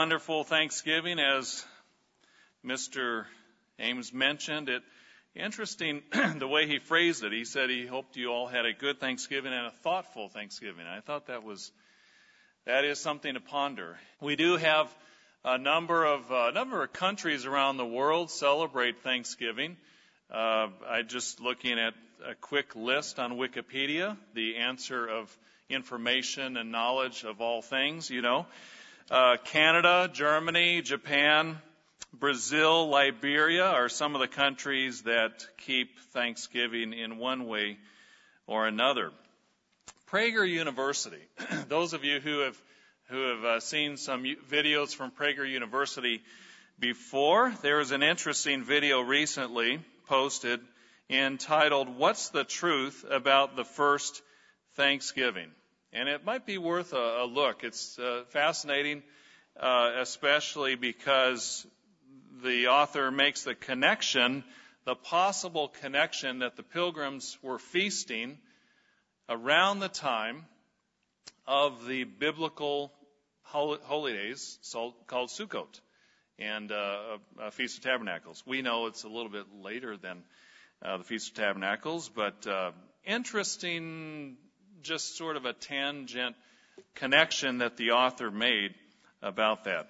wonderful Thanksgiving, as Mr. Ames mentioned. It interesting the way he phrased it. He said he hoped you all had a good Thanksgiving and a thoughtful Thanksgiving. I thought that was that is something to ponder. We do have a number of number of countries around the world celebrate Thanksgiving. Uh, I just looking at a quick list on Wikipedia, the answer of information and knowledge of all things, you know. Uh, Canada, Germany, Japan, Brazil, Liberia are some of the countries that keep Thanksgiving in one way or another. Prager University. Those of you who have who have uh, seen some videos from Prager University before, there is an interesting video recently posted entitled "What's the Truth About the First Thanksgiving?" And it might be worth a, a look. It's uh, fascinating, uh, especially because the author makes the connection, the possible connection that the pilgrims were feasting around the time of the biblical holy days called Sukkot and uh, a Feast of Tabernacles. We know it's a little bit later than uh, the Feast of Tabernacles, but uh, interesting, just sort of a tangent connection that the author made about that.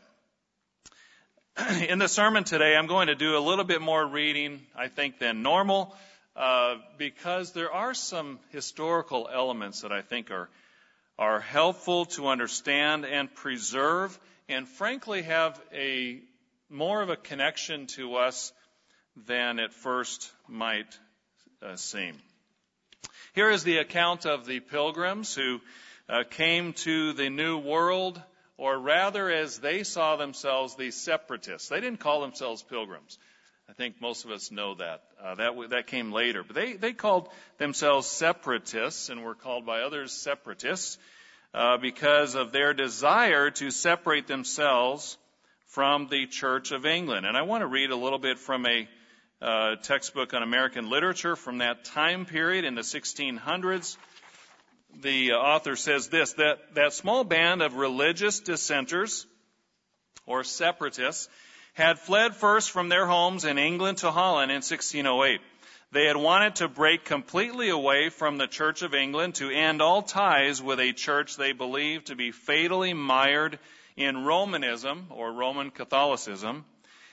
In the sermon today, I'm going to do a little bit more reading, I think, than normal, uh, because there are some historical elements that I think are are helpful to understand and preserve, and frankly have a more of a connection to us than at first might uh, seem. Here is the account of the pilgrims who uh, came to the New World or rather as they saw themselves, the separatists. They didn't call themselves pilgrims. I think most of us know that. Uh, that that came later, but they they called themselves separatists and were called by others separatists uh, because of their desire to separate themselves from the Church of England. And I want to read a little bit from a uh, textbook on American literature from that time period in the 1600s the author says this that, that small band of religious dissenters or separatists had fled first from their homes in England to Holland in 1608. They had wanted to break completely away from the Church of England to end all ties with a church they believed to be fatally mired in Romanism or Roman Catholicism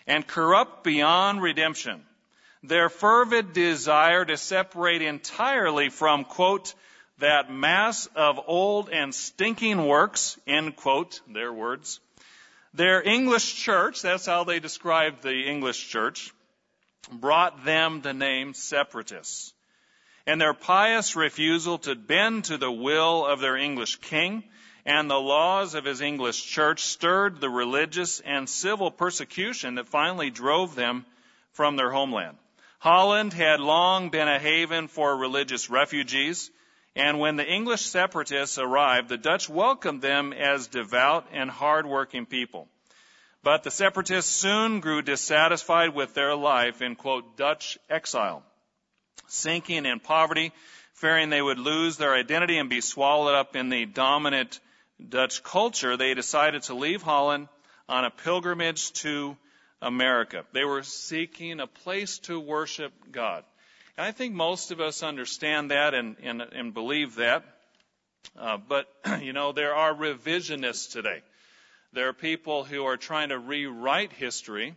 and corrupt beyond redemption. Their fervid desire to separate entirely from, quote, that mass of old and stinking works, end quote, their words. Their English church, that's how they described the English church, brought them the name separatists. And their pious refusal to bend to the will of their English king and the laws of his English church stirred the religious and civil persecution that finally drove them from their homeland. Holland had long been a haven for religious refugees, and when the English separatists arrived, the Dutch welcomed them as devout and hardworking people. But the separatists soon grew dissatisfied with their life in, quote, Dutch exile. Sinking in poverty, fearing they would lose their identity and be swallowed up in the dominant Dutch culture, they decided to leave Holland on a pilgrimage to America. They were seeking a place to worship God. And I think most of us understand that and, and, and believe that. Uh, but, you know, there are revisionists today. There are people who are trying to rewrite history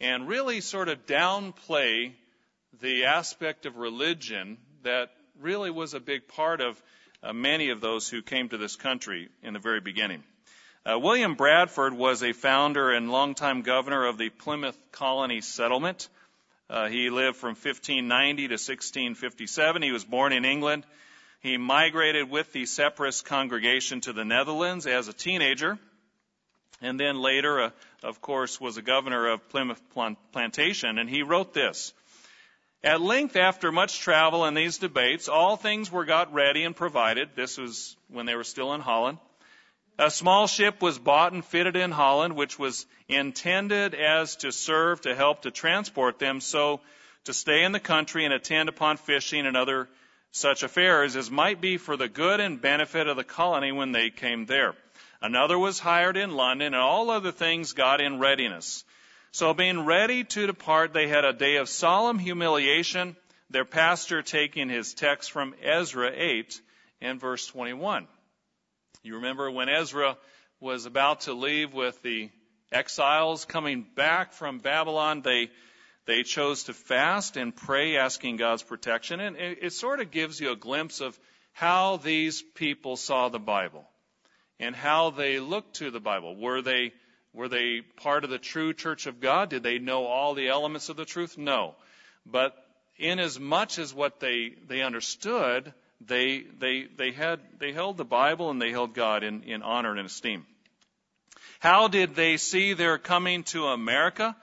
and really sort of downplay the aspect of religion that really was a big part of uh, many of those who came to this country in the very beginning. Uh, William Bradford was a founder and longtime governor of the Plymouth Colony Settlement. Uh, he lived from 1590 to 1657. He was born in England. He migrated with the separatist congregation to the Netherlands as a teenager, and then later, uh, of course, was a governor of Plymouth Plantation. And he wrote this. At length, after much travel and these debates, all things were got ready and provided. This was when they were still in Holland. A small ship was bought and fitted in Holland, which was intended as to serve to help to transport them so to stay in the country and attend upon fishing and other such affairs as might be for the good and benefit of the colony when they came there. Another was hired in London, and all other things got in readiness. So being ready to depart, they had a day of solemn humiliation, their pastor taking his text from Ezra 8 and verse 21. You remember when Ezra was about to leave with the exiles coming back from Babylon, they they chose to fast and pray, asking God's protection. And it, it, sort of gives you a glimpse of how these people saw the Bible and how they looked to the Bible. Were they, were they part of the true church of God? Did they know all the elements of the truth? No. But in as much as what they, they understood, they, they, they, had, they held the Bible and they held God in, in honor and esteem. How did they see their coming to America?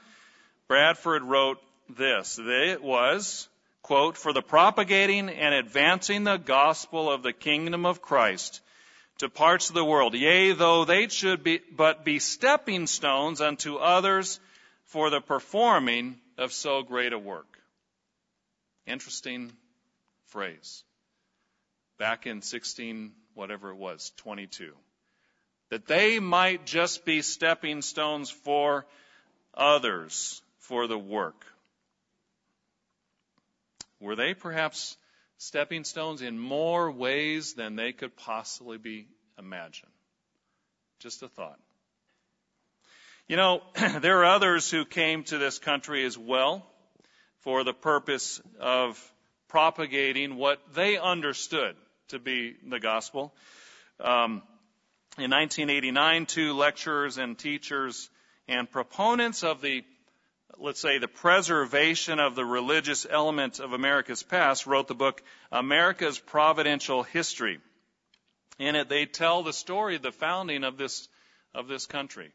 Bradford wrote this. It was, quote, for the propagating and advancing the gospel of the kingdom of Christ to parts of the world. Yea, though they should be, but be stepping stones unto others for the performing of so great a work. Interesting phrase. Back in 16, whatever it was, 22. That they might just be stepping stones for others for the work. Were they perhaps stepping stones in more ways than they could possibly be imagined? Just a thought. You know, there are others who came to this country as well for the purpose of propagating what they understood to be the gospel. Um, in 1989, two lecturers and teachers and proponents of the let's say, the preservation of the religious element of America's past, wrote the book America's Providential History. In it, they tell the story of the founding of this, of this country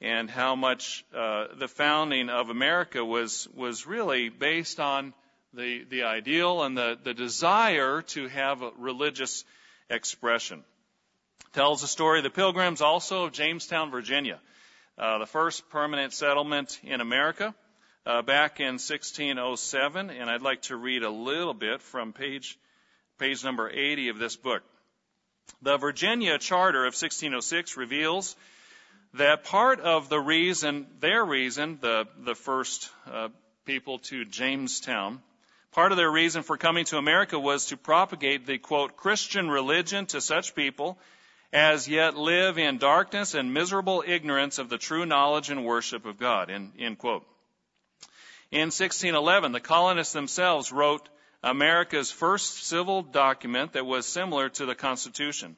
and how much uh, the founding of America was, was really based on the, the ideal and the, the desire to have a religious expression. Tells the story of the pilgrims also of Jamestown, Virginia uh, the first permanent settlement in America uh, back in 1607, and I'd like to read a little bit from page page number 80 of this book. The Virginia Charter of 1606 reveals that part of the reason, their reason, the the first uh, people to Jamestown, part of their reason for coming to America was to propagate the quote Christian religion to such people as yet live in darkness and miserable ignorance of the true knowledge and worship of God. End, end quote. In 1611, the colonists themselves wrote America's first civil document that was similar to the Constitution.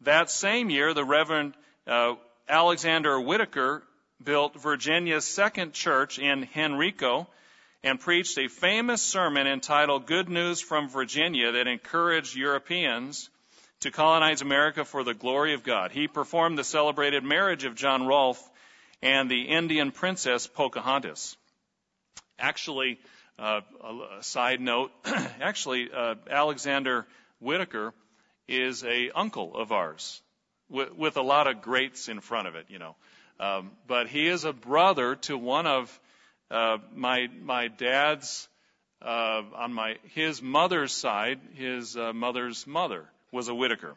That same year, the Reverend uh, Alexander Whitaker built Virginia's second church in Henrico and preached a famous sermon entitled Good News from Virginia that encouraged Europeans to colonize America for the glory of God. He performed the celebrated marriage of John Rolfe and the Indian princess Pocahontas. Actually, uh, a side note, actually, uh, Alexander Whitaker is a uncle of ours with, with, a lot of greats in front of it, you know. Um, but he is a brother to one of uh, my my dad's uh, on my his mother's side, his uh, mother's mother was a Whitaker.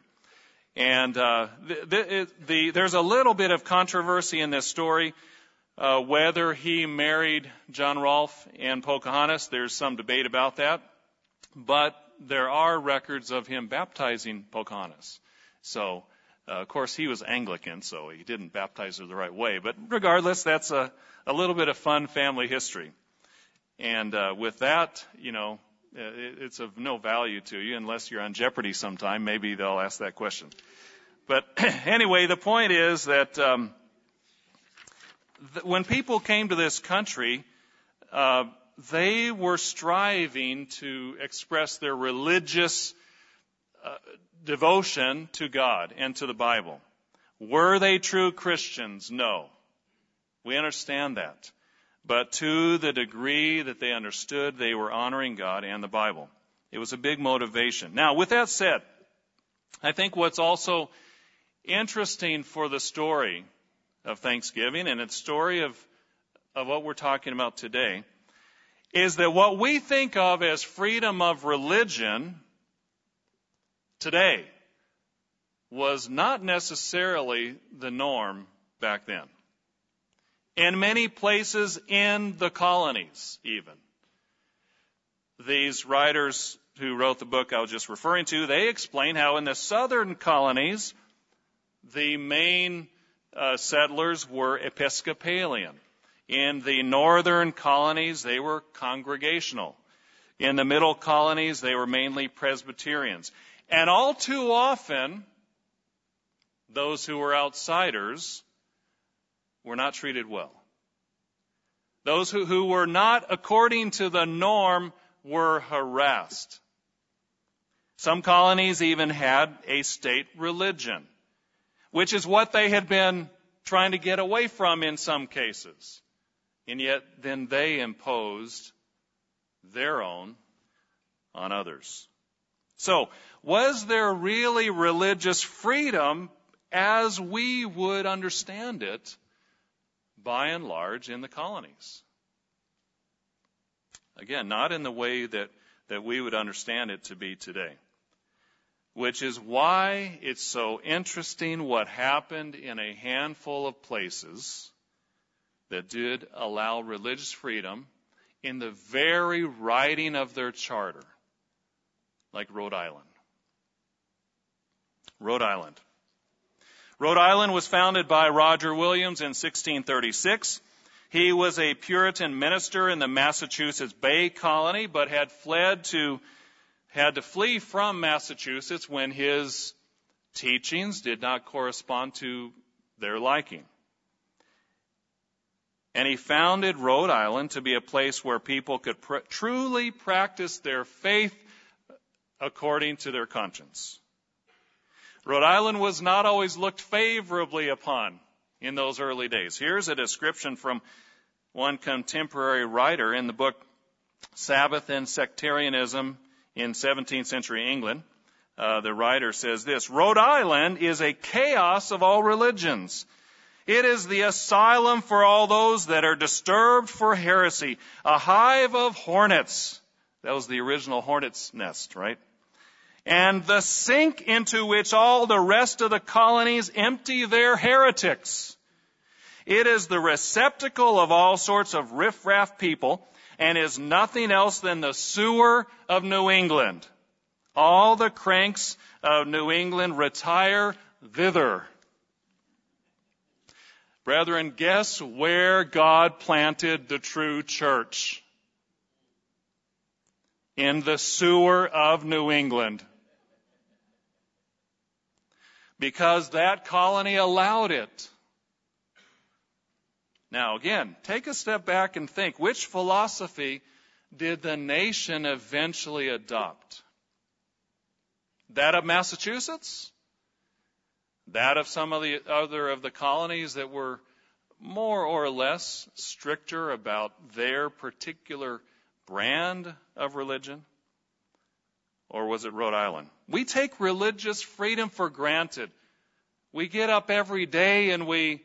And uh, the, the, the, there's a little bit of controversy in this story uh, whether he married John Rolfe and Pocahontas. There's some debate about that, but there are records of him baptizing Pocahontas. So, uh, of course, he was Anglican, so he didn't baptize her the right way. But regardless, that's a, a little bit of fun family history. And uh, with that, you know, uh, it's of no value to you unless you're on Jeopardy sometime. Maybe they'll ask that question. But anyway, the point is that um, th- when people came to this country, uh, they were striving to express their religious uh, devotion to God and to the Bible. Were they true Christians? No. We understand that but to the degree that they understood, they were honoring God and the Bible. It was a big motivation. Now, with that said, I think what's also interesting for the story of Thanksgiving and its story of, of what we're talking about today is that what we think of as freedom of religion today was not necessarily the norm back then. In many places in the colonies, even. These writers who wrote the book I was just referring to, they explain how in the southern colonies, the main uh, settlers were Episcopalian. In the northern colonies, they were congregational. In the middle colonies, they were mainly Presbyterians. And all too often, those who were outsiders were not treated well. Those who, who were not according to the norm were harassed. Some colonies even had a state religion, which is what they had been trying to get away from in some cases. And yet then they imposed their own on others. So, was there really religious freedom as we would understand it by and large in the colonies? Again, not in the way that, that we would understand it to be today which is why it's so interesting what happened in a handful of places that did allow religious freedom in the very writing of their charter, like Rhode Island. Rhode Island. Rhode Island was founded by Roger Williams in 1636. He was a Puritan minister in the Massachusetts Bay Colony, but had fled to had to flee from Massachusetts when his teachings did not correspond to their liking. And he founded Rhode Island to be a place where people could pr- truly practice their faith according to their conscience. Rhode Island was not always looked favorably upon in those early days. Here's a description from one contemporary writer in the book Sabbath and Sectarianism in 17th century England. Uh, the writer says this Rhode Island is a chaos of all religions. It is the asylum for all those that are disturbed for heresy, a hive of hornets. That was the original hornet's nest, right? And the sink into which all the rest of the colonies empty their heretics. It is the receptacle of all sorts of riffraff people and is nothing else than the sewer of New England. All the cranks of New England retire thither. Brethren, guess where God planted the true church? In the sewer of New England. Because that colony allowed it. Now, again, take a step back and think which philosophy did the nation eventually adopt? That of Massachusetts? That of some of the other of the colonies that were more or less stricter about their particular brand of religion? Or was it Rhode Island? We take religious freedom for granted. We get up every day and we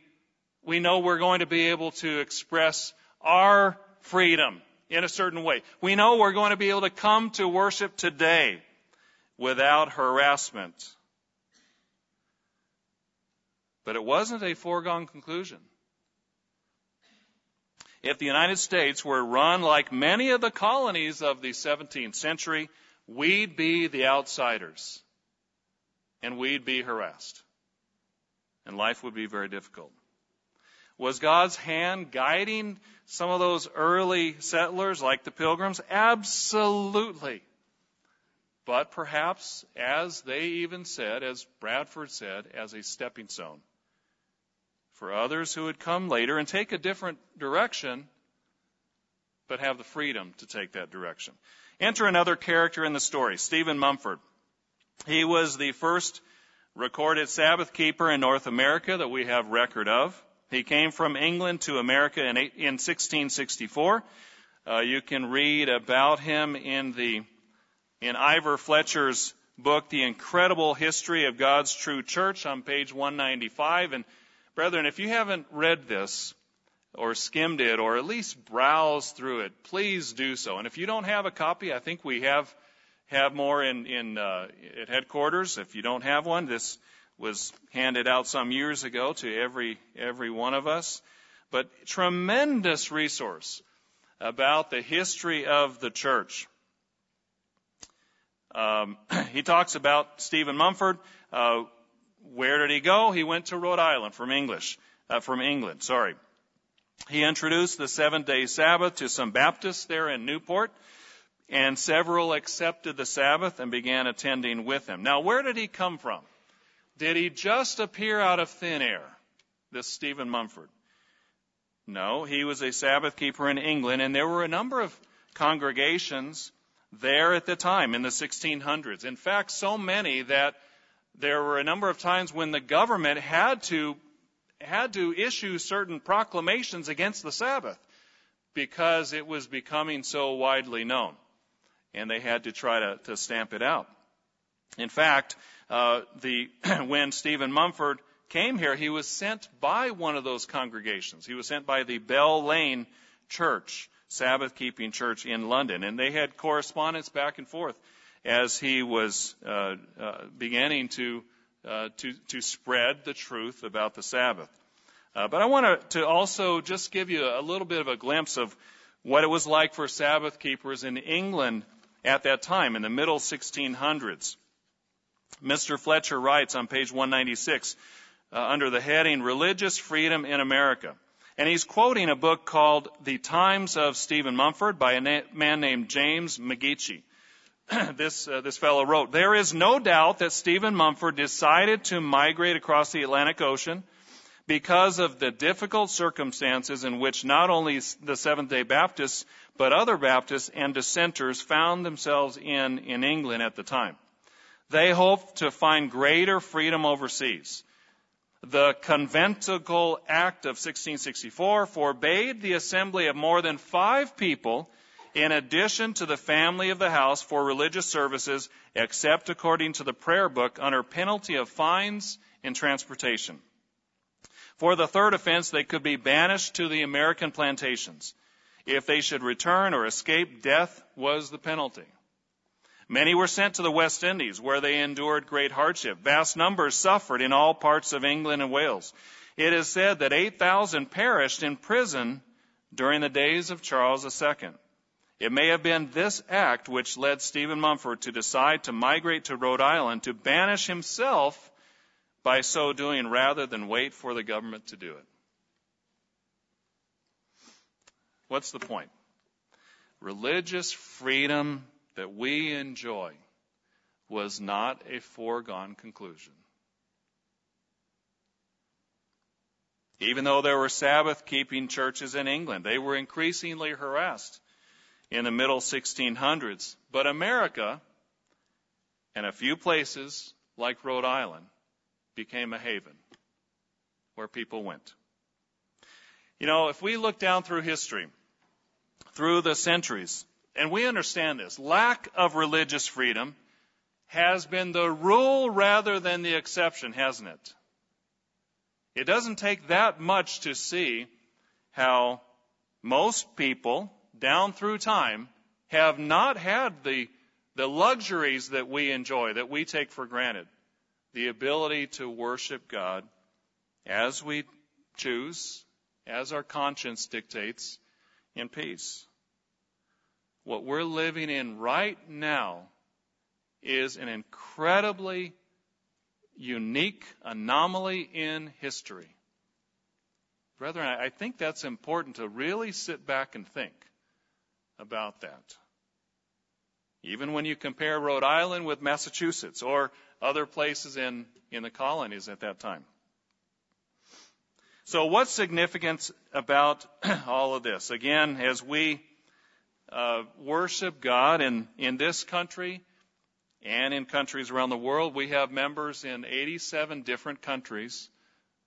we know we're going to be able to express our freedom in a certain way. We know we're going to be able to come to worship today without harassment. But it wasn't a foregone conclusion. If the United States were run like many of the colonies of the 17th century, we'd be the outsiders. And we'd be harassed. And life would be very difficult. Was God's hand guiding some of those early settlers like the pilgrims? Absolutely. But perhaps, as they even said, as Bradford said, as a stepping stone. For others who would come later and take a different direction, but have the freedom to take that direction. Enter another character in the story, Stephen Mumford. He was the first recorded Sabbath keeper in North America that we have record of. He came from England to America in, in 1664. Uh, you can read about him in the in Ivor Fletcher's book, The Incredible History of God's True Church, on page 195. And brethren, if you haven't read this or skimmed it or at least browsed through it, please do so. And if you don't have a copy, I think we have have more in in uh, at headquarters. If you don't have one, this was handed out some years ago to every, every one of us. But tremendous resource about the history of the church. Um, he talks about Stephen Mumford. Uh, where did he go? He went to Rhode Island from English, uh, from England. Sorry. He introduced the seven day Sabbath to some Baptists there in Newport, and several accepted the Sabbath and began attending with him. Now, where did he come from? Did he just appear out of thin air, this Stephen Mumford? No, he was a Sabbath keeper in England, and there were a number of congregations there at the time in the 1600s. In fact, so many that there were a number of times when the government had to had to issue certain proclamations against the Sabbath because it was becoming so widely known. And they had to try to, to stamp it out. In fact, uh, the, when Stephen Mumford came here, he was sent by one of those congregations. He was sent by the Bell Lane Church, Sabbath keeping church in London. And they had correspondence back and forth as he was uh, uh, beginning to uh, to, to spread the truth about the Sabbath. Uh, but I want to also just give you a little bit of a glimpse of what it was like for Sabbath keepers in England at that time, in the middle 1600s. Mr. Fletcher writes on page 196 uh, under the heading Religious Freedom in America. And he's quoting a book called The Times of Stephen Mumford by a na- man named James McGeechy. this, uh, this fellow wrote, There is no doubt that Stephen Mumford decided to migrate across the Atlantic Ocean because of the difficult circumstances in which not only the Seventh day Baptists, but other Baptists and dissenters found themselves in in England at the time. They hoped to find greater freedom overseas. The Conventicle Act of 1664 forbade the assembly of more than five people in addition to the family of the house for religious services, except according to the prayer book, under penalty of fines and transportation. For the third offense, they could be banished to the American plantations. If they should return or escape, death was the penalty. Many were sent to the West Indies, where they endured great hardship. Vast numbers suffered in all parts of England and Wales. It is said that 8,000 perished in prison during the days of Charles II. It may have been this act which led Stephen Mumford to decide to migrate to Rhode Island to banish himself by so doing rather than wait for the government to do it. What's the point? Religious freedom that we enjoy was not a foregone conclusion. Even though there were Sabbath keeping churches in England, they were increasingly harassed in the middle 1600s. But America and a few places like Rhode Island became a haven where people went. You know, if we look down through history, through the centuries, and we understand this, lack of religious freedom has been the rule rather than the exception, hasn't it? It doesn't take that much to see how most people down through time have not had the, the luxuries that we enjoy, that we take for granted. The ability to worship God as we choose, as our conscience dictates, in peace. What we're living in right now is an incredibly unique anomaly in history. Brethren, I think that's important to really sit back and think about that. Even when you compare Rhode Island with Massachusetts or other places in, in the colonies at that time. So what's significance about all of this? Again, as we uh, worship God in, in this country and in countries around the world, we have members in 87 different countries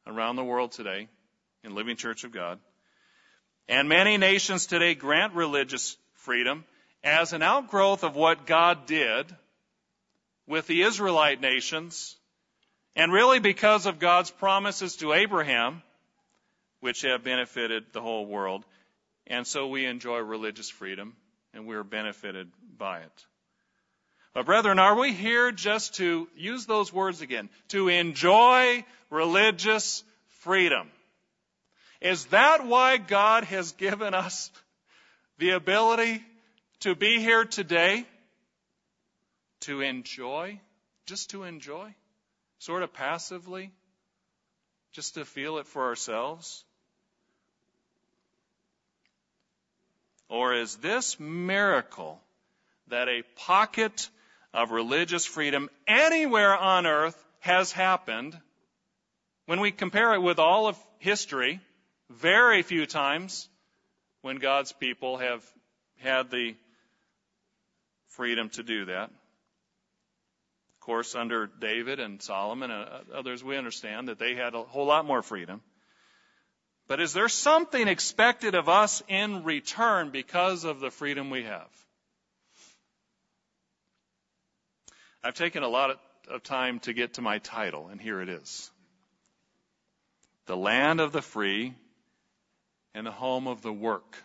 around the world today in Living Church of God. And many nations today grant religious freedom as an outgrowth of what God did with the Israelite nations, and really because of God's promises to Abraham, which have benefited the whole world. And so we enjoy religious freedom, and we're benefited by it. But brethren, are we here just to use those words again? To enjoy religious freedom. Is that why God has given us the ability to be here today? To enjoy? Just to enjoy? Sort of passively? Just to feel it for ourselves? Or is this miracle that a pocket of religious freedom anywhere on earth has happened, when we compare it with all of history, very few times when God's people have had the freedom to do that. Of course, under David and Solomon and uh, others, we understand that they had a whole lot more freedom. But is there something expected of us in return because of the freedom we have? I've taken a lot of time to get to my title, and here it is The Land of the Free and the Home of the Work.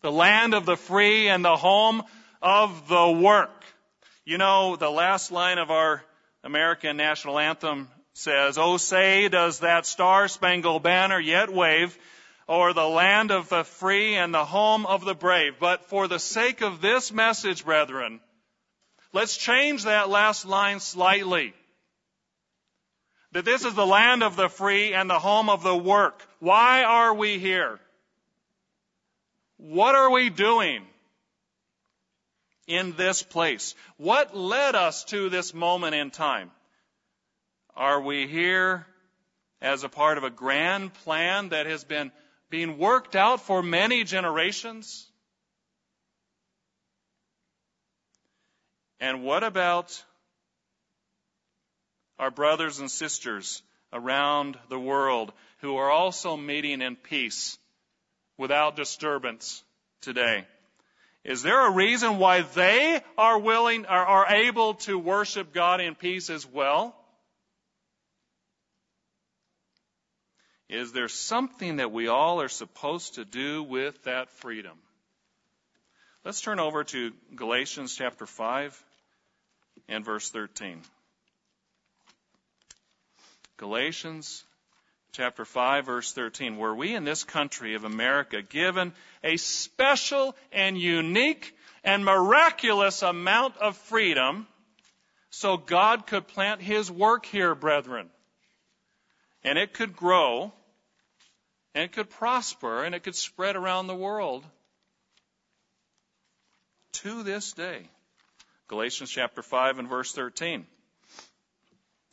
The land of the free and the home of the work. You know, the last line of our American national anthem says, Oh, say, does that star spangled banner yet wave or the land of the free and the home of the brave. But for the sake of this message, brethren, let's change that last line slightly. That this is the land of the free and the home of the work. Why are we here? What are we doing in this place? What led us to this moment in time? Are we here as a part of a grand plan that has been being worked out for many generations? And what about our brothers and sisters around the world who are also meeting in peace without disturbance today? Is there a reason why they are willing, are, are able to worship God in peace as well? Is there something that we all are supposed to do with that freedom? Let's turn over to Galatians chapter 5 and verse 13. Galatians chapter 5 verse 13. Were we in this country of America given a special and unique and miraculous amount of freedom so God could plant His work here, brethren? And it could grow and it could prosper and it could spread around the world to this day. Galatians chapter 5 and verse 13.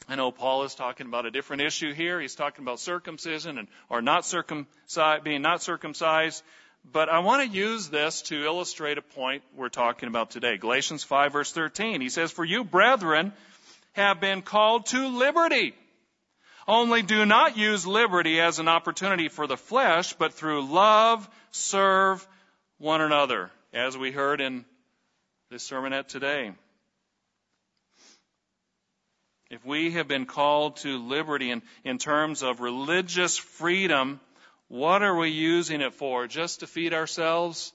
I know Paul is talking about a different issue here. He's talking about circumcision and or not circumcised, being not circumcised. But I want to use this to illustrate a point we're talking about today. Galatians 5 verse 13. He says, For you brethren have been called to liberty. Only do not use liberty as an opportunity for the flesh, but through love serve one another, as we heard in this sermonette today. If we have been called to liberty in, in terms of religious freedom, what are we using it for? Just to feed ourselves?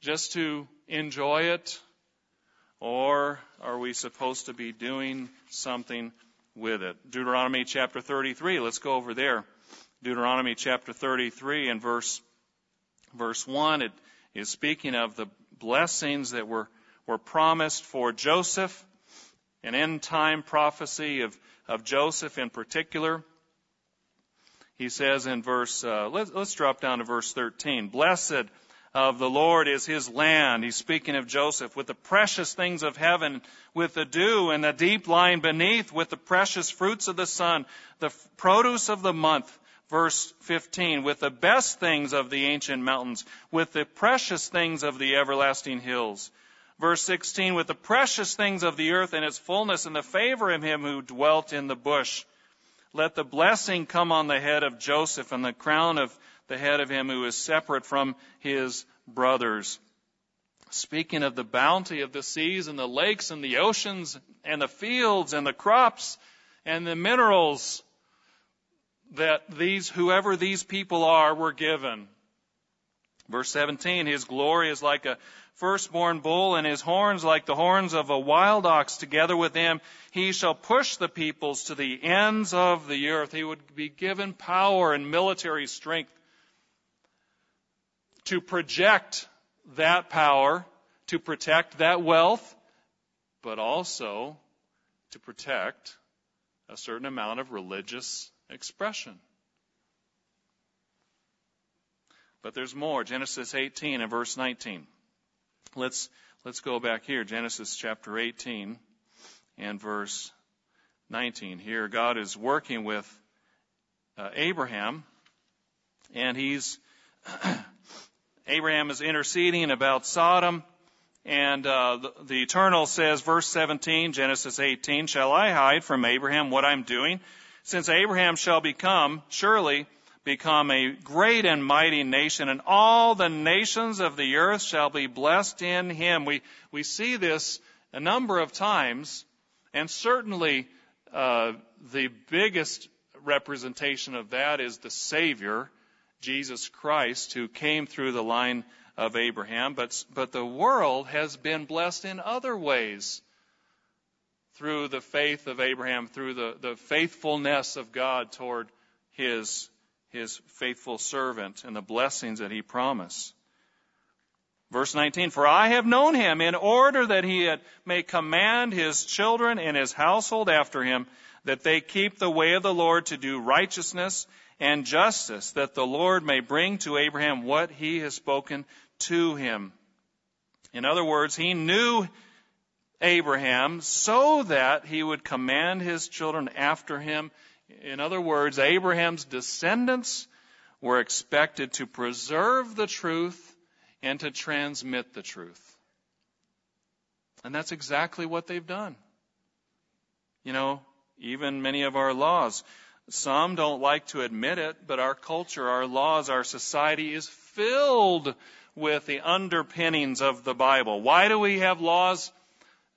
Just to enjoy it? Or are we supposed to be doing something with it. Deuteronomy chapter 33, let's go over there. Deuteronomy chapter 33 and verse, verse 1, it is speaking of the blessings that were, were promised for Joseph, an end time prophecy of, of Joseph in particular. He says in verse, uh, let, let's drop down to verse 13. Blessed of the Lord is his land. He's speaking of Joseph with the precious things of heaven, with the dew and the deep lying beneath, with the precious fruits of the sun, the produce of the month. Verse 15, with the best things of the ancient mountains, with the precious things of the everlasting hills. Verse 16, with the precious things of the earth and its fullness and the favor of him who dwelt in the bush. Let the blessing come on the head of Joseph and the crown of the head of him who is separate from his brothers. Speaking of the bounty of the seas and the lakes and the oceans and the fields and the crops and the minerals that these, whoever these people are, were given. Verse 17, his glory is like a firstborn bull, and his horns like the horns of a wild ox. Together with him, he shall push the peoples to the ends of the earth. He would be given power and military strength to project that power, to protect that wealth, but also to protect a certain amount of religious expression. But there's more. Genesis 18 and verse 19. Let's, let's go back here. Genesis chapter 18 and verse 19. Here, God is working with uh, Abraham, and he's, Abraham is interceding about Sodom, and uh, the, the Eternal says, verse 17, Genesis 18, Shall I hide from Abraham what I'm doing? Since Abraham shall become, surely, become a great and mighty nation, and all the nations of the earth shall be blessed in him. We, we see this a number of times, and certainly uh, the biggest representation of that is the Savior, Jesus Christ, who came through the line of Abraham. But, but the world has been blessed in other ways through the faith of Abraham, through the, the faithfulness of God toward his his faithful servant and the blessings that he promised. Verse 19, For I have known him in order that he may command his children and his household after him, that they keep the way of the Lord to do righteousness and justice, that the Lord may bring to Abraham what he has spoken to him. In other words, he knew Abraham so that he would command his children after him in other words, Abraham's descendants were expected to preserve the truth and to transmit the truth. And that's exactly what they've done. You know, even many of our laws, some don't like to admit it, but our culture, our laws, our society is filled with the underpinnings of the Bible. Why do we have laws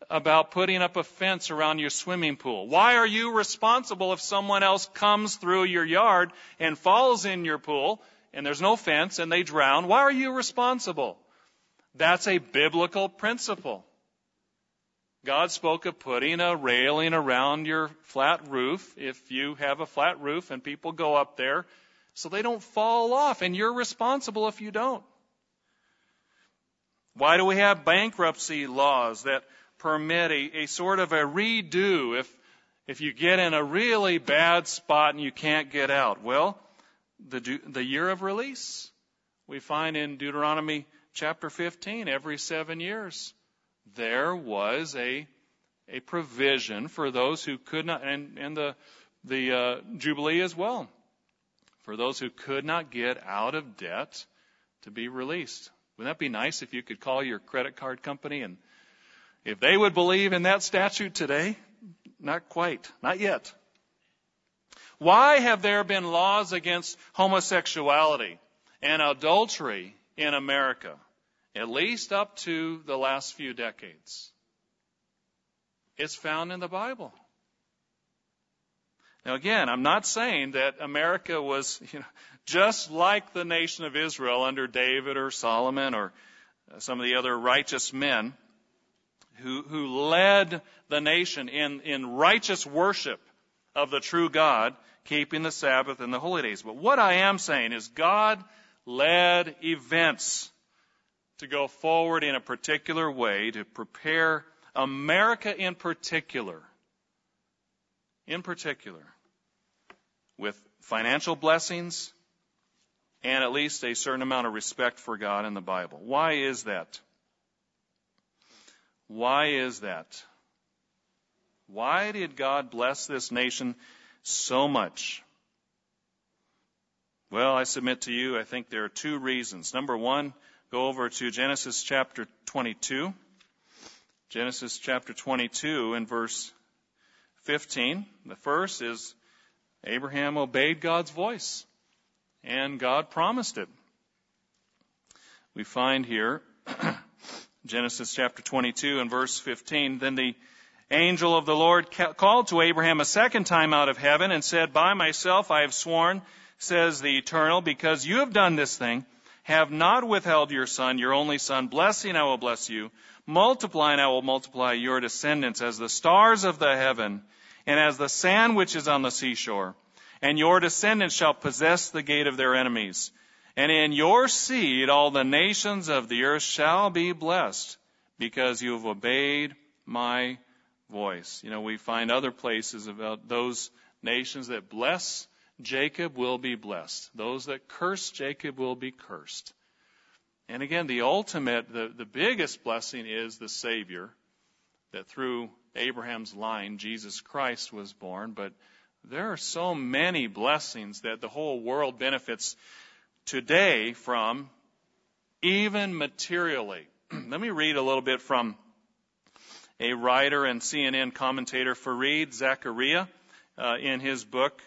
about putting up a fence around your swimming pool? Why are you responsible if someone else comes through your yard and falls in your pool and there's no fence and they drown? Why are you responsible? That's a biblical principle. God spoke of putting a railing around your flat roof if you have a flat roof and people go up there so they don't fall off and you're responsible if you don't. Why do we have bankruptcy laws that permit a, a sort of a redo if, if you get in a really bad spot and you can't get out. Well, the, the year of release, we find in Deuteronomy chapter 15, every seven years, there was a, a provision for those who could not, and, and the, the uh, Jubilee as well, for those who could not get out of debt to be released. Wouldn't that be nice if you could call your credit card company and if they would believe in that statute today, not quite, not yet. Why have there been laws against homosexuality and adultery in America, at least up to the last few decades? It's found in the Bible. Now again, I'm not saying that America was you know, just like the nation of Israel under David or Solomon or some of the other righteous men who, who led the nation in, in righteous worship of the true God, keeping the Sabbath and the holy days. But what I am saying is God led events to go forward in a particular way to prepare America in particular, in particular, with financial blessings and at least a certain amount of respect for God and the Bible. Why is that? Why is that? Why did God bless this nation so much? Well, I submit to you, I think there are two reasons. Number one, go over to Genesis chapter 22. Genesis chapter 22 and verse 15. The first is Abraham obeyed God's voice, and God promised it. We find here Genesis chapter 22 and verse 15. Then the angel of the Lord called to Abraham a second time out of heaven and said, By myself I have sworn, says the Eternal, because you have done this thing, have not withheld your son, your only son. Blessing I will bless you. Multiplying I will multiply your descendants as the stars of the heaven and as the sand which is on the seashore. And your descendants shall possess the gate of their enemies. And in your seed all the nations of the earth shall be blessed because you have obeyed my voice. You know, we find other places about those nations that bless Jacob will be blessed. Those that curse Jacob will be cursed. And again, the ultimate, the, the biggest blessing is the Savior, that through Abraham's line, Jesus Christ was born. But there are so many blessings that the whole world benefits today from, even materially. Let me read a little bit from a writer and CNN commentator, Fareed Zakaria, uh, in his book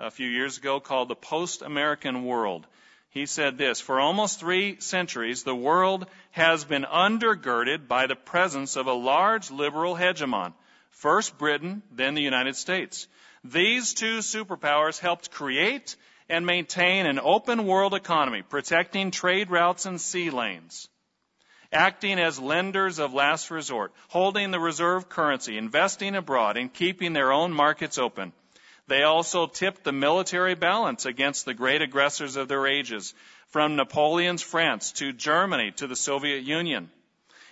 a few years ago called The Post American World. He said this For almost three centuries, the world has been undergirded by the presence of a large liberal hegemon. First Britain, then the United States. These two superpowers helped create and maintain an open world economy, protecting trade routes and sea lanes acting as lenders of last resort, holding the reserve currency, investing abroad, and keeping their own markets open. They also tipped the military balance against the great aggressors of their ages, from Napoleon's France to Germany to the Soviet Union.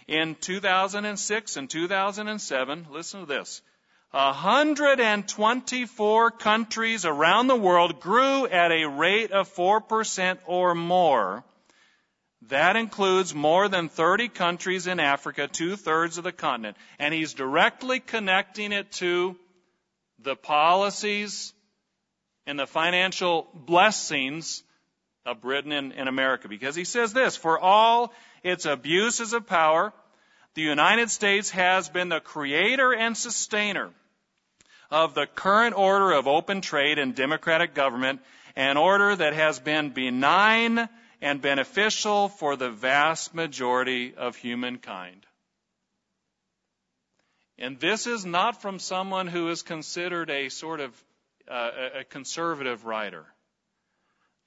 In 2006 and 2007, listen to this, 124 countries around the world grew at a rate of 4% or more that includes more than 30 countries in Africa, two thirds of the continent. And he's directly connecting it to the policies and the financial blessings of Britain and, and America. Because he says this, for all its abuses of power, the United States has been the creator and sustainer of the current order of open trade and democratic government, an order that has been benign and beneficial for the vast majority of humankind. And this is not from someone who is considered a sort of uh, a conservative writer.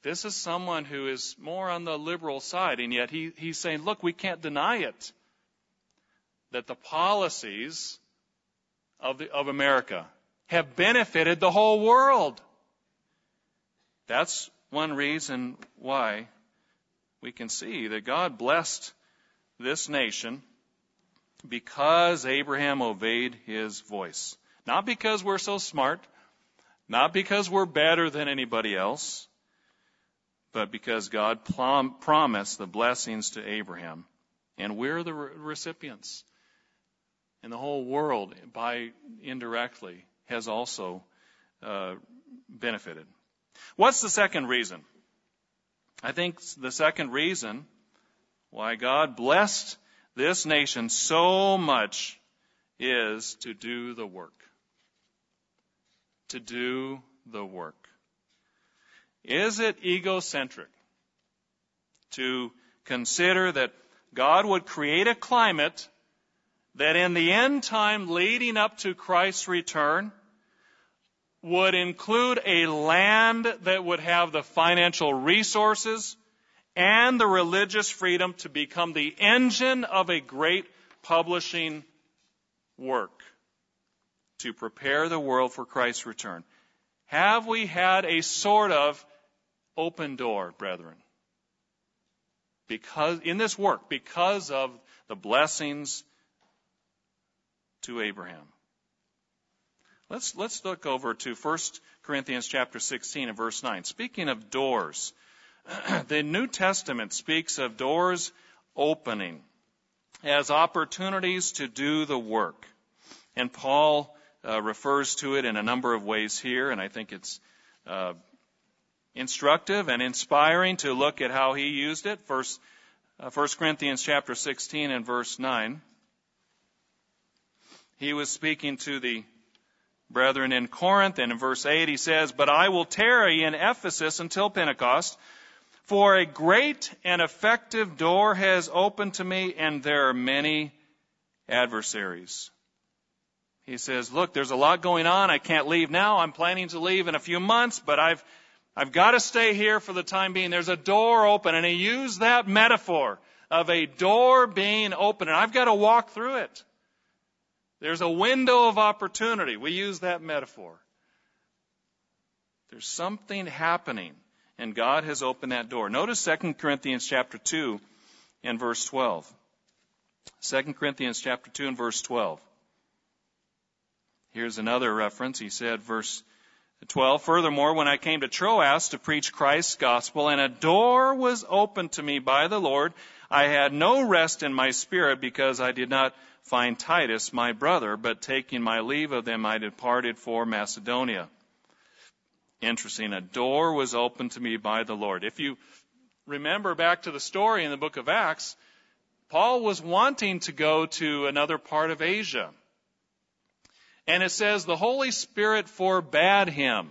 This is someone who is more on the liberal side, and yet he, he's saying, look, we can't deny it. That the policies of, the, of America have benefited the whole world. That's one reason why we can see that God blessed this nation because Abraham obeyed his voice. Not because we're so smart, not because we're better than anybody else, but because God prom- promised the blessings to Abraham. And we're the re- recipients. And the whole world, by indirectly, has also uh, benefited. What's the second reason? I think the second reason why God blessed this nation so much is to do the work. To do the work. Is it egocentric to consider that God would create a climate that in the end time leading up to Christ's return would include a land that would have the financial resources and the religious freedom to become the engine of a great publishing work to prepare the world for Christ's return. Have we had a sort of open door, brethren? Because, in this work, because of the blessings to Abraham. Let's, let's look over to 1 Corinthians chapter 16 and verse 9. Speaking of doors, the New Testament speaks of doors opening as opportunities to do the work. And Paul uh, refers to it in a number of ways here, and I think it's uh, instructive and inspiring to look at how he used it. First, uh, 1 Corinthians chapter 16 and verse 9. He was speaking to the brethren in Corinth. And in verse 8 he says, But I will tarry in Ephesus until Pentecost, for a great and effective door has opened to me, and there are many adversaries. He says, Look, there's a lot going on. I can't leave now. I'm planning to leave in a few months, but I've I've got to stay here for the time being. There's a door open, and he used that metaphor of a door being open, and I've got to walk through it. There's a window of opportunity. We use that metaphor. There's something happening, and God has opened that door. Notice 2 Corinthians chapter 2 and verse 12. 2 Corinthians chapter 2 and verse 12. Here's another reference. He said, verse 12, Furthermore, when I came to Troas to preach Christ's gospel, and a door was opened to me by the Lord, I had no rest in my spirit because I did not find Titus, my brother, but taking my leave of them, I departed for Macedonia. Interesting. A door was opened to me by the Lord. If you remember back to the story in the book of Acts, Paul was wanting to go to another part of Asia. And it says the Holy Spirit forbade him.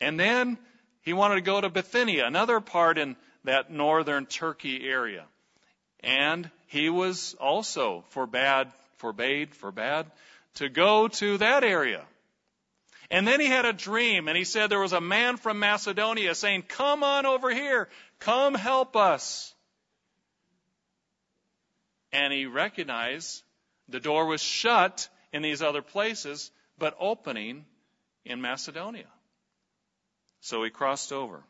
And then he wanted to go to Bithynia, another part in that northern Turkey area. And he was also forbade, forbade, forbade to go to that area. And then he had a dream and he said there was a man from Macedonia saying, come on over here. Come help us. And he recognized the door was shut in these other places, but opening in Macedonia. So he crossed over.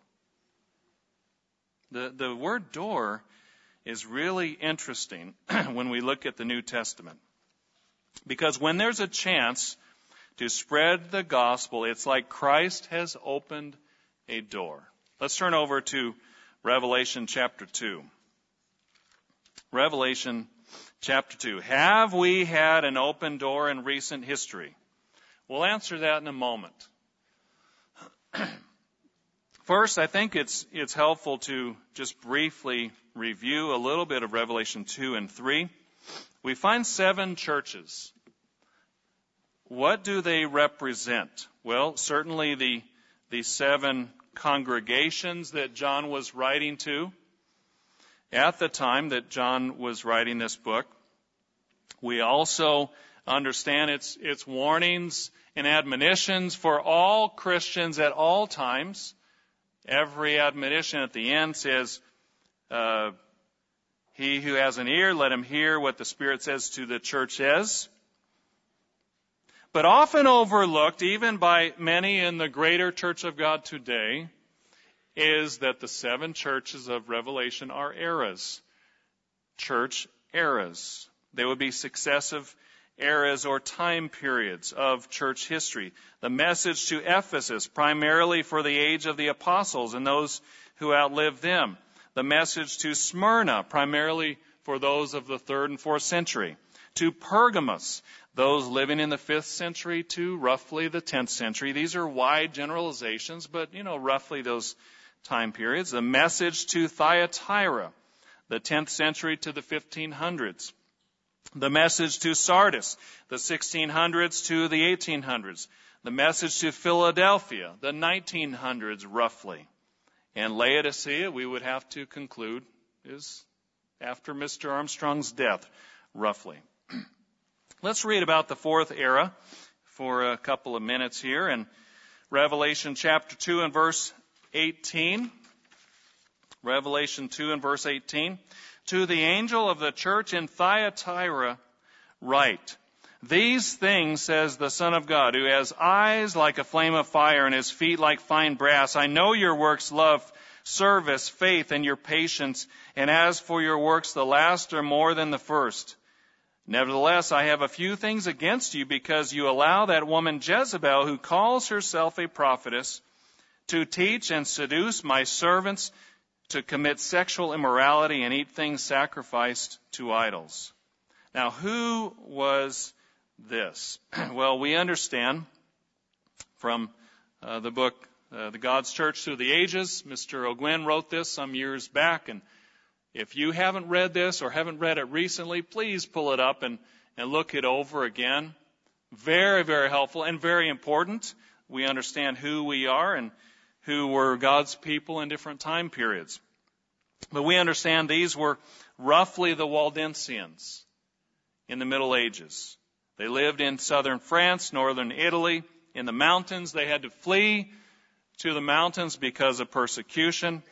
The, the word door is really interesting when we look at the New Testament. Because when there's a chance to spread the gospel, it's like Christ has opened a door. Let's turn over to Revelation chapter 2. Revelation chapter 2. Have we had an open door in recent history? We'll answer that in a moment. First, I think it's, it's helpful to just briefly review a little bit of Revelation 2 and 3. We find seven churches. What do they represent? Well, certainly the, the seven congregations that John was writing to at the time that John was writing this book. We also understand its, its warnings and admonitions for all Christians at all times. Every admonition at the end says, uh, he who has an ear, let him hear what the Spirit says to the churches. But often overlooked, even by many in the greater church of God today, is that the seven churches of Revelation are eras. Church eras. They would be successive eras or time periods of church history. The message to Ephesus, primarily for the age of the apostles and those who outlived them. The message to Smyrna, primarily for those of the third and fourth century. To Pergamos, those living in the fifth century to roughly the tenth century. These are wide generalizations, but you know, roughly those time periods. The message to Thyatira, the 10th century to the 1500s. The message to Sardis, the 1600s to the 1800s. The message to Philadelphia, the 1900s roughly. And Laodicea, we would have to conclude, is after Mr. Armstrong's death, roughly. Let's read about the fourth era for a couple of minutes here in Revelation chapter 2 and verse 18. Revelation 2 and verse 18. To the angel of the church in Thyatira write, These things says the Son of God, who has eyes like a flame of fire and his feet like fine brass. I know your works, love, service, faith, and your patience. And as for your works, the last are more than the first. Nevertheless, I have a few things against you because you allow that woman Jezebel, who calls herself a prophetess, to teach and seduce my servants to commit sexual immorality and eat things sacrificed to idols. Now, who was this? well, we understand from uh, the book uh, The God's Church Through the Ages. Mr. Ogwyn wrote this some years back, and if you haven't read this or haven't read it recently, please pull it up and, and look it over again. Very, very helpful and very important. We understand who we are and who were God's people in different time periods. But we understand these were roughly the Waldensians in the Middle Ages. They lived in southern France, northern Italy. In the mountains, they had to flee to the mountains because of persecution.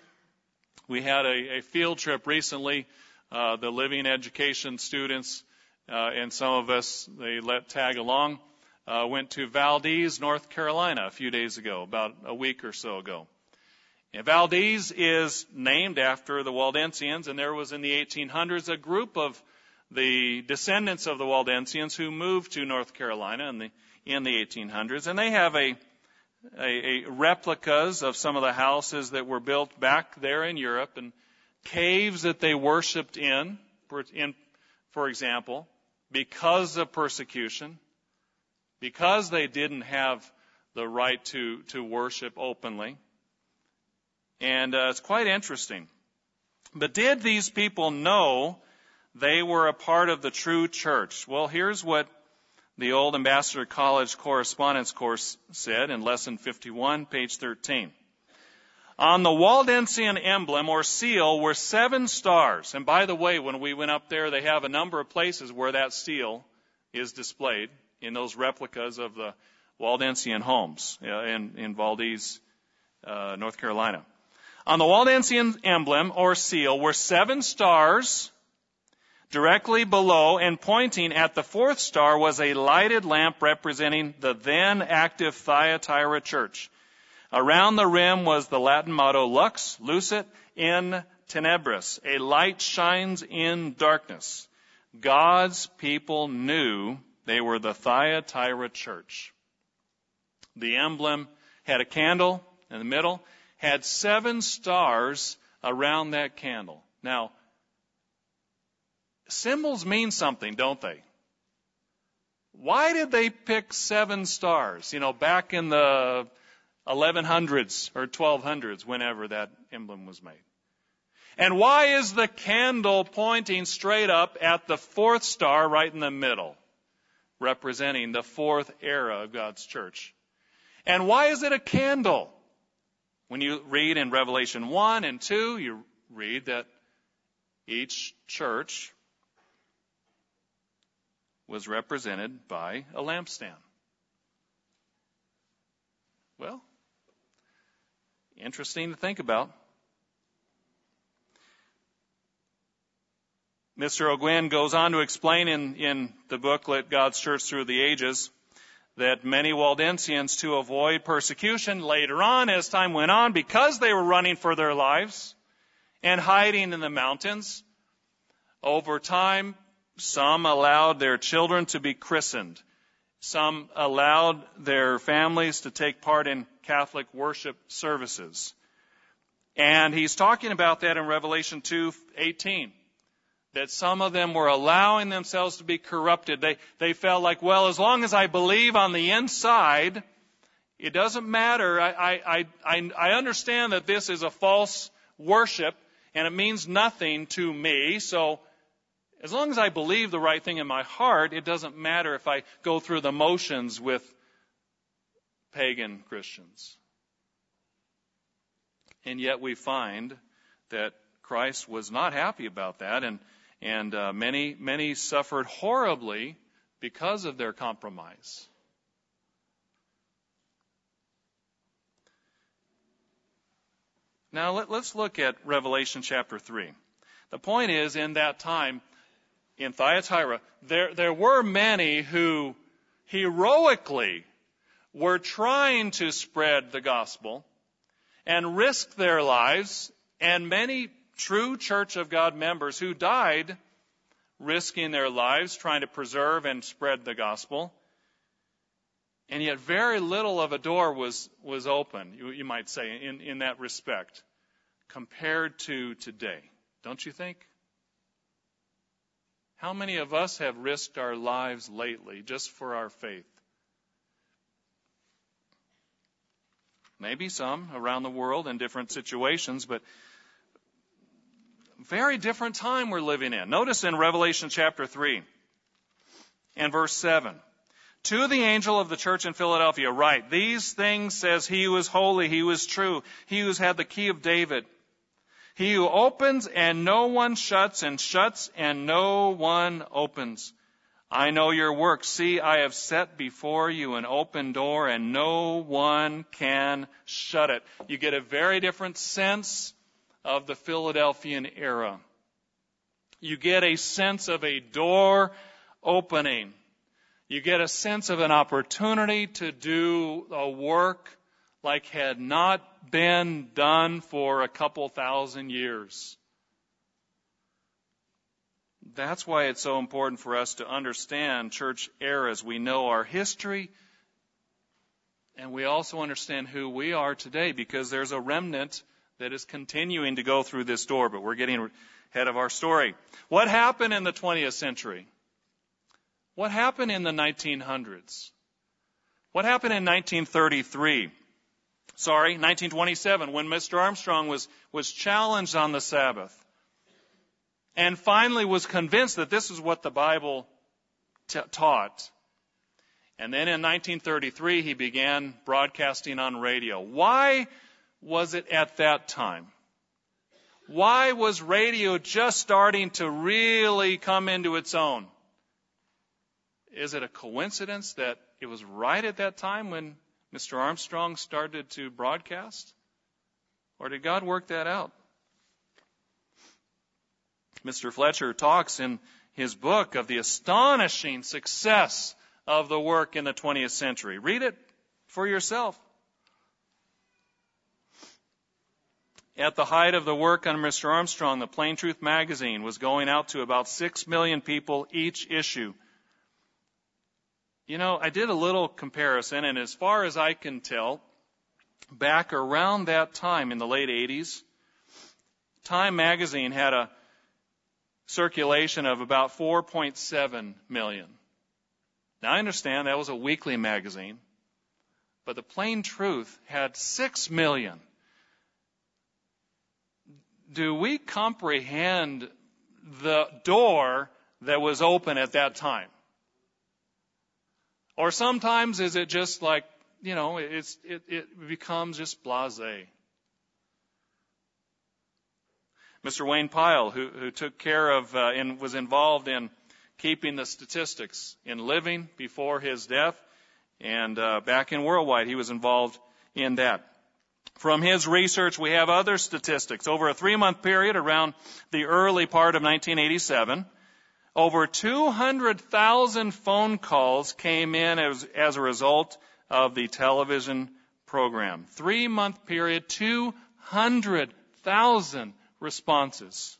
We had a, a field trip recently. Uh, the living education students uh, and some of us they let tag along uh, went to Valdese, North Carolina, a few days ago, about a week or so ago. And Valdese is named after the Waldensians, and there was in the 1800s a group of the descendants of the Waldensians who moved to North Carolina in the in the 1800s, and they have a a, a replicas of some of the houses that were built back there in Europe and caves that they worshipped in, in, for example, because of persecution, because they didn't have the right to, to worship openly. And uh, it's quite interesting. But did these people know they were a part of the true church? Well, here's what the old Ambassador College correspondence course said in lesson 51, page 13. On the Waldensian emblem or seal were seven stars. And by the way, when we went up there, they have a number of places where that seal is displayed in those replicas of the Waldensian homes in, in Valdese, uh, North Carolina. On the Waldensian emblem or seal were seven stars Directly below and pointing at the fourth star was a lighted lamp representing the then active Thyatira church. Around the rim was the Latin motto Lux Lucet in Tenebris. A light shines in darkness. God's people knew they were the Thyatira church. The emblem had a candle in the middle, had seven stars around that candle. Now, Symbols mean something, don't they? Why did they pick seven stars? You know, back in the 1100s or 1200s, whenever that emblem was made. And why is the candle pointing straight up at the fourth star right in the middle, representing the fourth era of God's church? And why is it a candle? When you read in Revelation 1 and 2, you read that each church was represented by a lampstand. Well, interesting to think about. Mr. Ogwyn goes on to explain in, in the booklet God's Church Through the Ages that many Waldensians, to avoid persecution later on, as time went on, because they were running for their lives and hiding in the mountains, over time some allowed their children to be christened. Some allowed their families to take part in Catholic worship services. And he's talking about that in Revelation 2:18. That some of them were allowing themselves to be corrupted. They they felt like, well, as long as I believe on the inside, it doesn't matter. I I I, I understand that this is a false worship and it means nothing to me. So as long as I believe the right thing in my heart, it doesn't matter if I go through the motions with pagan Christians. And yet we find that Christ was not happy about that, and and uh, many many suffered horribly because of their compromise. Now let, us look at Revelation chapter three. The point is, in that time, in Thyatira, there, there were many who heroically were trying to spread the gospel and risked their lives, and many true Church of God members who died risking their lives trying to preserve and spread the gospel. And yet very little of a door was, was open, you, you might say, in, in that respect, compared to today. Don't you think? How many of us have risked our lives lately just for our faith? Maybe some around the world in different situations, but very different time we're living in. Notice in Revelation chapter 3 and verse 7. To the angel of the church in Philadelphia, write, These things says he who is holy, he who is true, he who has had the key of David. He who opens and no one shuts, and shuts and no one opens. I know your work. See, I have set before you an open door and no one can shut it. You get a very different sense of the Philadelphian era. You get a sense of a door opening. You get a sense of an opportunity to do a work like had not been done for a couple thousand years. That's why it's so important for us to understand church eras. We know our history, and we also understand who we are today because there's a remnant that is continuing to go through this door, but we're getting ahead of our story. What happened in the 20th century? What happened in the 1900s? What happened in 1933? Sorry, 1927, when Mr. Armstrong was, was challenged on the Sabbath and finally was convinced that this is what the Bible t- taught. And then in 1933, he began broadcasting on radio. Why was it at that time? Why was radio just starting to really come into its own? Is it a coincidence that it was right at that time when Mr. Armstrong started to broadcast? Or did God work that out? Mr. Fletcher talks in his book of the astonishing success of the work in the 20th century. Read it for yourself. At the height of the work on Mr. Armstrong, the Plain Truth magazine was going out to about 6 million people each issue. You know, I did a little comparison, and as far as I can tell, back around that time in the late 80s, Time magazine had a circulation of about 4.7 million. Now I understand that was a weekly magazine, but the plain truth had 6 million. Do we comprehend the door that was open at that time? Or sometimes is it just like, you know, it's, it, it becomes just blase. Mr. Wayne Pyle, who, who took care of uh, and was involved in keeping the statistics in living before his death, and uh, back in Worldwide, he was involved in that. From his research, we have other statistics. Over a three month period around the early part of 1987, over 200,000 phone calls came in as, as a result of the television program. Three month period, 200,000 responses,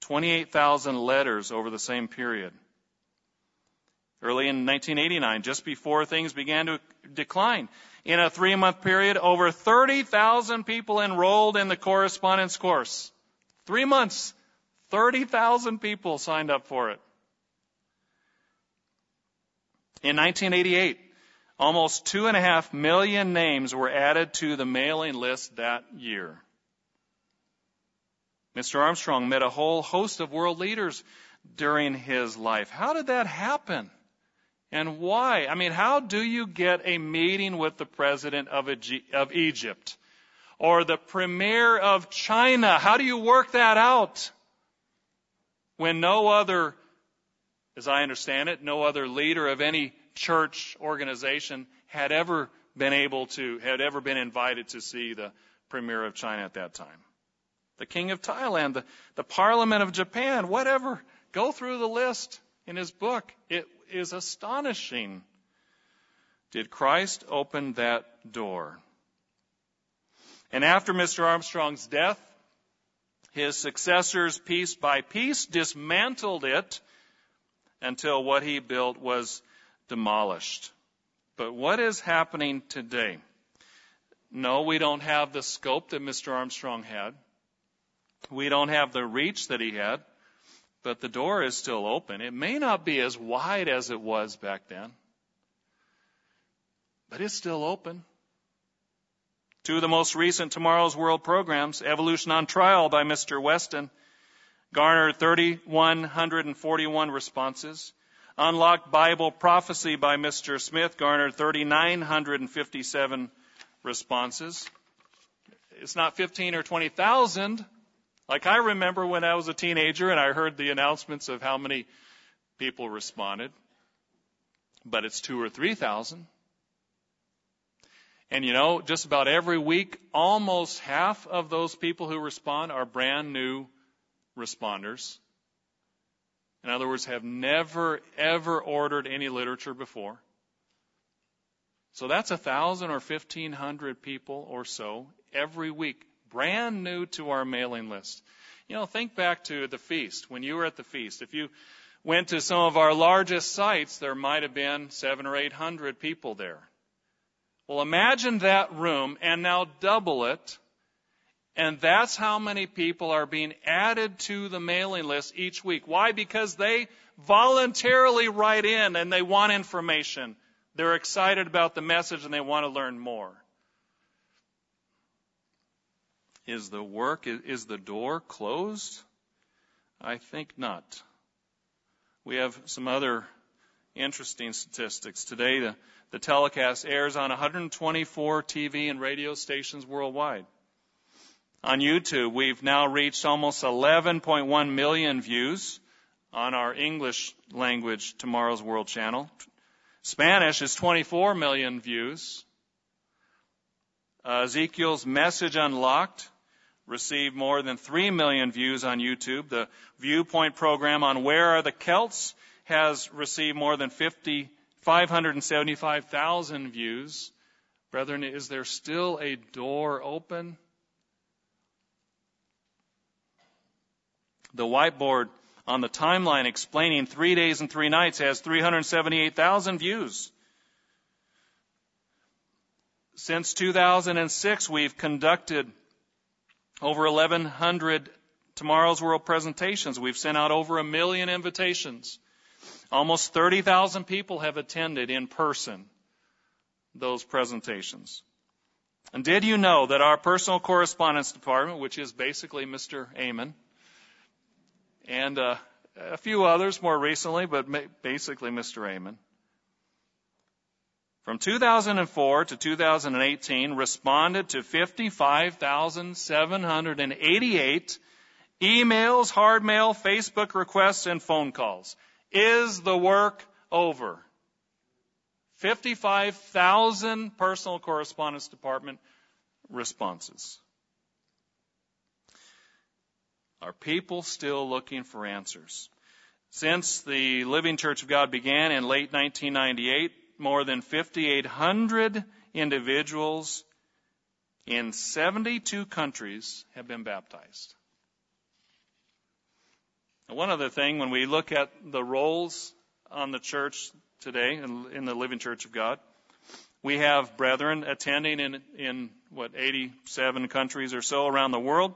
28,000 letters over the same period. Early in 1989, just before things began to decline, in a three month period, over 30,000 people enrolled in the correspondence course. Three months, 30,000 people signed up for it. In 1988, almost two and a half million names were added to the mailing list that year. Mr. Armstrong met a whole host of world leaders during his life. How did that happen? And why? I mean, how do you get a meeting with the president of, Egypt or the premier of China? How do you work that out when no other, as I understand it, no other leader of any church organization had ever been able to, had ever been invited to see the premier of China at that time? the king of Thailand, the, the parliament of Japan, whatever. Go through the list in his book. It is astonishing. Did Christ open that door? And after Mr. Armstrong's death, his successors, piece by piece, dismantled it until what he built was demolished. But what is happening today? No, we don't have the scope that Mr. Armstrong had. We don't have the reach that he had, but the door is still open. It may not be as wide as it was back then, but it's still open. Two of the most recent Tomorrow's World programs, Evolution on Trial by Mr. Weston, garnered 3,141 responses. Unlocked Bible Prophecy by Mr. Smith garnered 3,957 responses. It's not 15 or 20,000, like I remember when I was a teenager and I heard the announcements of how many people responded, but it's two or three thousand. And you know, just about every week, almost half of those people who respond are brand new responders. In other words, have never, ever ordered any literature before. So that's a thousand or fifteen hundred people or so every week, brand new to our mailing list. You know, think back to the feast, when you were at the feast. If you went to some of our largest sites, there might have been seven or eight hundred people there. Well, imagine that room and now double it. And that's how many people are being added to the mailing list each week. Why? Because they voluntarily write in and they want information. They're excited about the message and they want to learn more. Is the work, is the door closed? I think not. We have some other interesting statistics. Today, the, the telecast airs on 124 TV and radio stations worldwide. On YouTube, we've now reached almost 11.1 million views on our English language Tomorrow's World channel. Spanish is 24 million views. Uh, Ezekiel's Message Unlocked received more than 3 million views on YouTube. The Viewpoint program on Where Are the Celts has received more than 50, 575,000 views. Brethren, is there still a door open? The whiteboard on the timeline explaining three days and three nights has 378,000 views. Since 2006, we've conducted over 1,100 Tomorrow's World presentations. We've sent out over a million invitations. Almost 30,000 people have attended in person those presentations. And did you know that our personal correspondence department, which is basically Mr. Amen, and uh, a few others more recently, but basically Mr. Amen. From 2004 to 2018, responded to 55,788 emails, hard mail, Facebook requests, and phone calls. Is the work over? 55,000 personal correspondence department responses. Are people still looking for answers? Since the Living Church of God began in late 1998, more than 5,800 individuals in 72 countries have been baptized. one other thing, when we look at the rolls on the church today, in the Living Church of God, we have brethren attending in, in what, 87 countries or so around the world.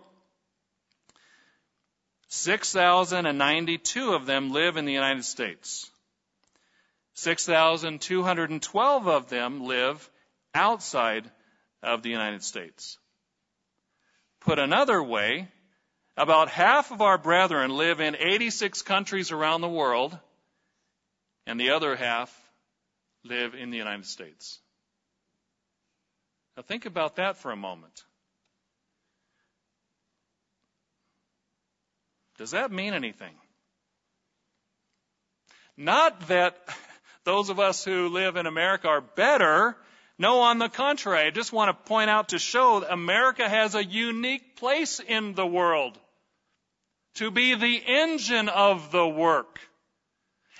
6,092 of them live in the United States. 6,212 of them live outside of the United States. Put another way, about half of our brethren live in 86 countries around the world, and the other half live in the United States. Now think about that for a moment. Does that mean anything? Not that those of us who live in America are better. No, on the contrary, I just want to point out to show that America has a unique place in the world to be the engine of the work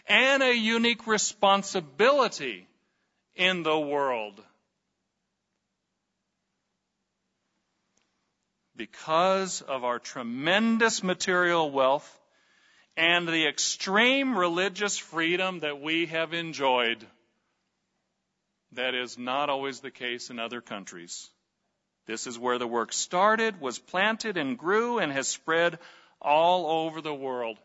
and a unique responsibility in the world. because of our tremendous material wealth and the extreme religious freedom that we have enjoyed. That is not always the case in other countries. This is where the work started, was planted and grew and has spread all over the world.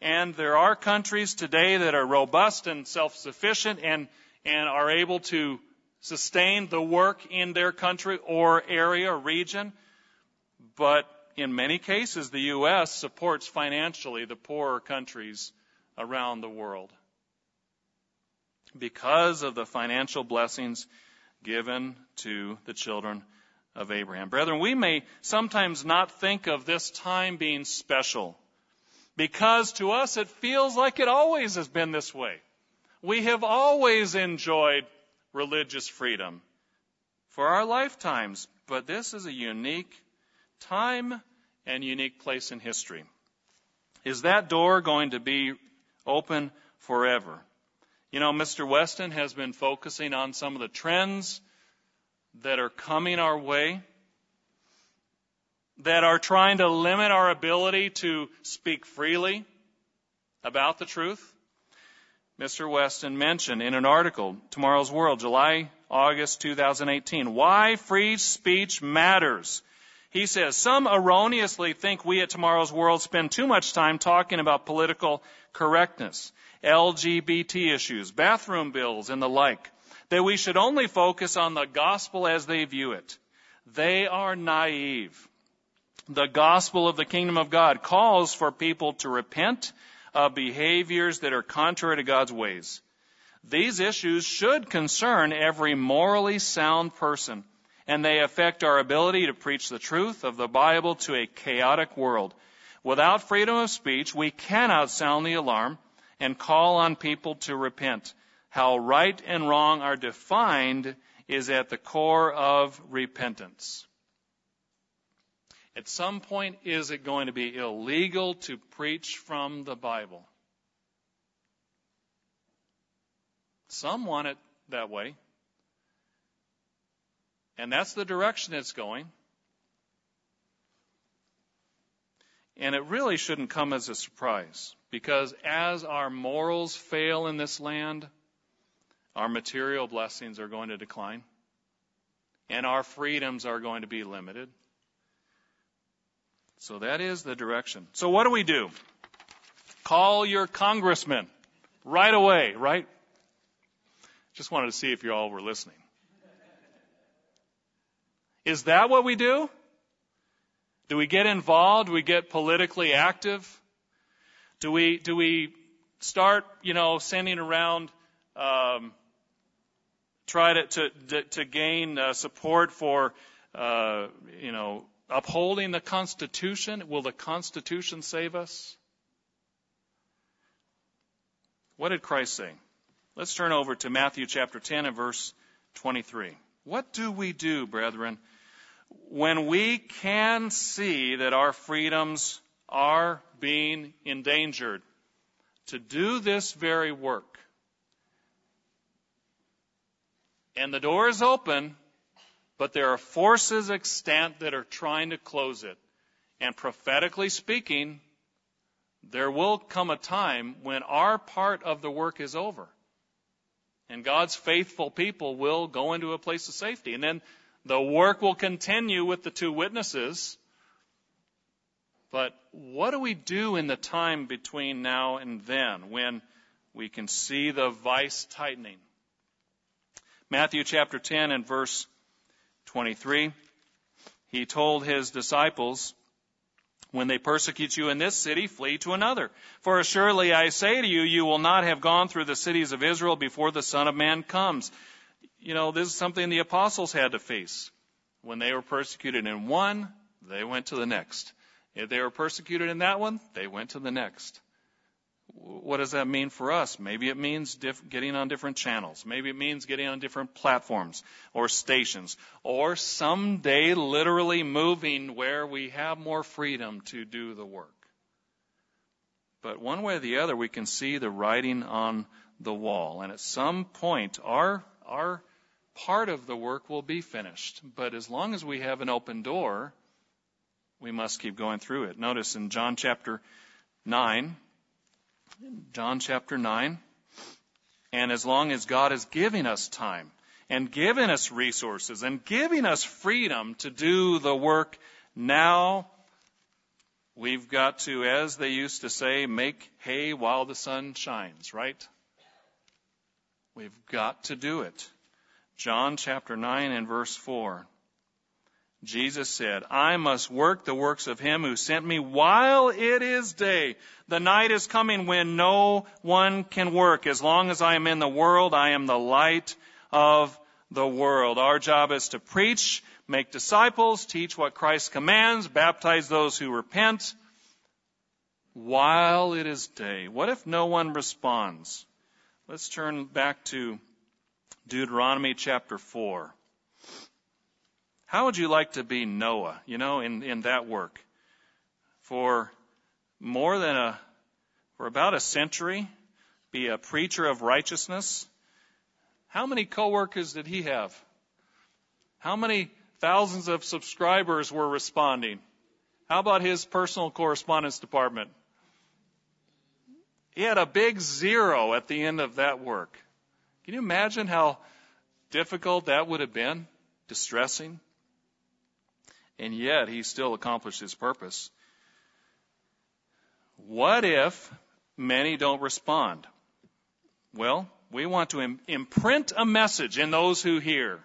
And there are countries today that are robust and self-sufficient and, and are able to sustain the work in their country or area or region but in many cases, the U.S. supports financially the poorer countries around the world because of the financial blessings given to the children of Abraham. Brethren, we may sometimes not think of this time being special Because to us it feels like it always has been this way. We have always enjoyed religious freedom for our lifetimes, but this is a unique time and unique place in history. Is that door going to be open forever? You know, Mr. Weston has been focusing on some of the trends that are coming our way that are trying to limit our ability to speak freely about the truth. Mr. Weston mentioned in an article, Tomorrow's World, July, August 2018, why free speech matters. He says, some erroneously think we at Tomorrow's World spend too much time talking about political correctness, LGBT issues, bathroom bills, and the like, that we should only focus on the gospel as they view it. They are naive the gospel of the kingdom of God calls for people to repent of behaviors that are contrary to God's ways. These issues should concern every morally sound person, and they affect our ability to preach the truth of the Bible to a chaotic world. Without freedom of speech, we cannot sound the alarm and call on people to repent. How right and wrong are defined is at the core of repentance. At some point, is it going to be illegal to preach from the Bible? Some want it that way. And that's the direction it's going. And it really shouldn't come as a surprise because as our morals fail in this land, our material blessings are going to decline and our freedoms are going to be limited. So that is the direction. So what do we do? Call your congressman right away, right? Just wanted to see if you all were listening. Is that what we do? Do we get involved? Do we get politically active? Do we do we start, you know, sending around, um, try to to to gain uh, support for, uh, you know, upholding the Constitution. Will the Constitution save us? What did Christ say? Let's turn over to Matthew chapter 10 and verse 23. What do we do, brethren, when we can see that our freedoms are being endangered to do this very work? And the door is open, but there are forces extant that are trying to close it. And prophetically speaking, there will come a time when our part of the work is over. And God's faithful people will go into a place of safety. And then the work will continue with the two witnesses. But what do we do in the time between now and then when we can see the vice tightening? Matthew chapter 10 and verse 23, he told his disciples, when they persecute you in this city, flee to another. For assuredly I say to you, you will not have gone through the cities of Israel before the Son of Man comes. You know, this is something the apostles had to face. When they were persecuted in one, they went to the next. If they were persecuted in that one, they went to the next. What does that mean for us? Maybe it means diff- getting on different channels. Maybe it means getting on different platforms or stations. Or someday literally moving where we have more freedom to do the work. But one way or the other, we can see the writing on the wall. And at some point, our, our part of the work will be finished. But as long as we have an open door, we must keep going through it. Notice in John chapter 9, John chapter 9. And as long as God is giving us time and giving us resources and giving us freedom to do the work now, we've got to, as they used to say, make hay while the sun shines, right? We've got to do it. John chapter 9 and verse 4. Jesus said, I must work the works of him who sent me while it is day. The night is coming when no one can work. As long as I am in the world, I am the light of the world. Our job is to preach, make disciples, teach what Christ commands, baptize those who repent. while it is day. What if no one responds? Let's turn back to Deuteronomy chapter 4. How would you like to be Noah, you know, in, in that work? For more than a, for about a century, be a preacher of righteousness. How many coworkers did he have? How many thousands of subscribers were responding? How about his personal correspondence department? He had a big zero at the end of that work. Can you imagine how difficult that would have been? Distressing? And yet he still accomplished his purpose. What if many don't respond? Well, we want to imprint a message in those who hear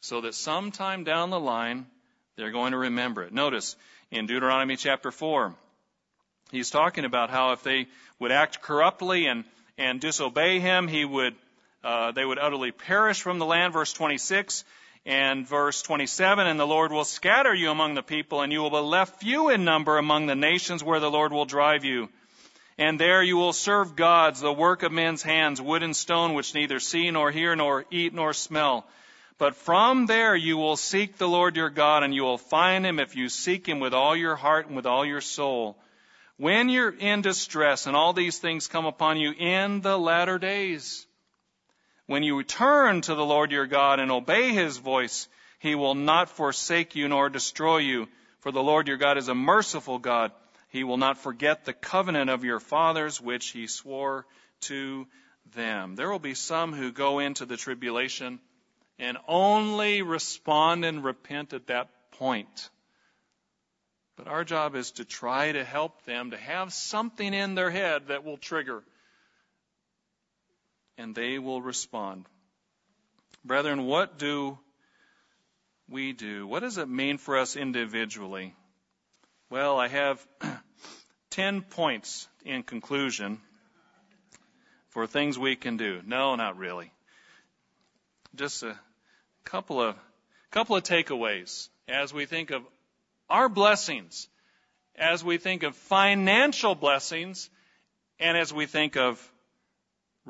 so that sometime down the line they're going to remember it. Notice in Deuteronomy chapter 4, he's talking about how if they would act corruptly and, and disobey him, he would, uh, they would utterly perish from the land. Verse 26 and verse 27, and the Lord will scatter you among the people, and you will be left few in number among the nations where the Lord will drive you. And there you will serve gods, the work of men's hands, wood and stone, which neither see nor hear nor eat nor smell. But from there you will seek the Lord your God, and you will find him if you seek him with all your heart and with all your soul. When you're in distress and all these things come upon you in the latter days, when you return to the Lord your God and obey his voice, he will not forsake you nor destroy you. For the Lord your God is a merciful God. He will not forget the covenant of your fathers, which he swore to them. There will be some who go into the tribulation and only respond and repent at that point. But our job is to try to help them to have something in their head that will trigger, and they will respond. Brethren, what do we do? What does it mean for us individually? Well, I have 10 points in conclusion for things we can do. No, not really. Just a couple of couple of takeaways as we think of our blessings, as we think of financial blessings, and as we think of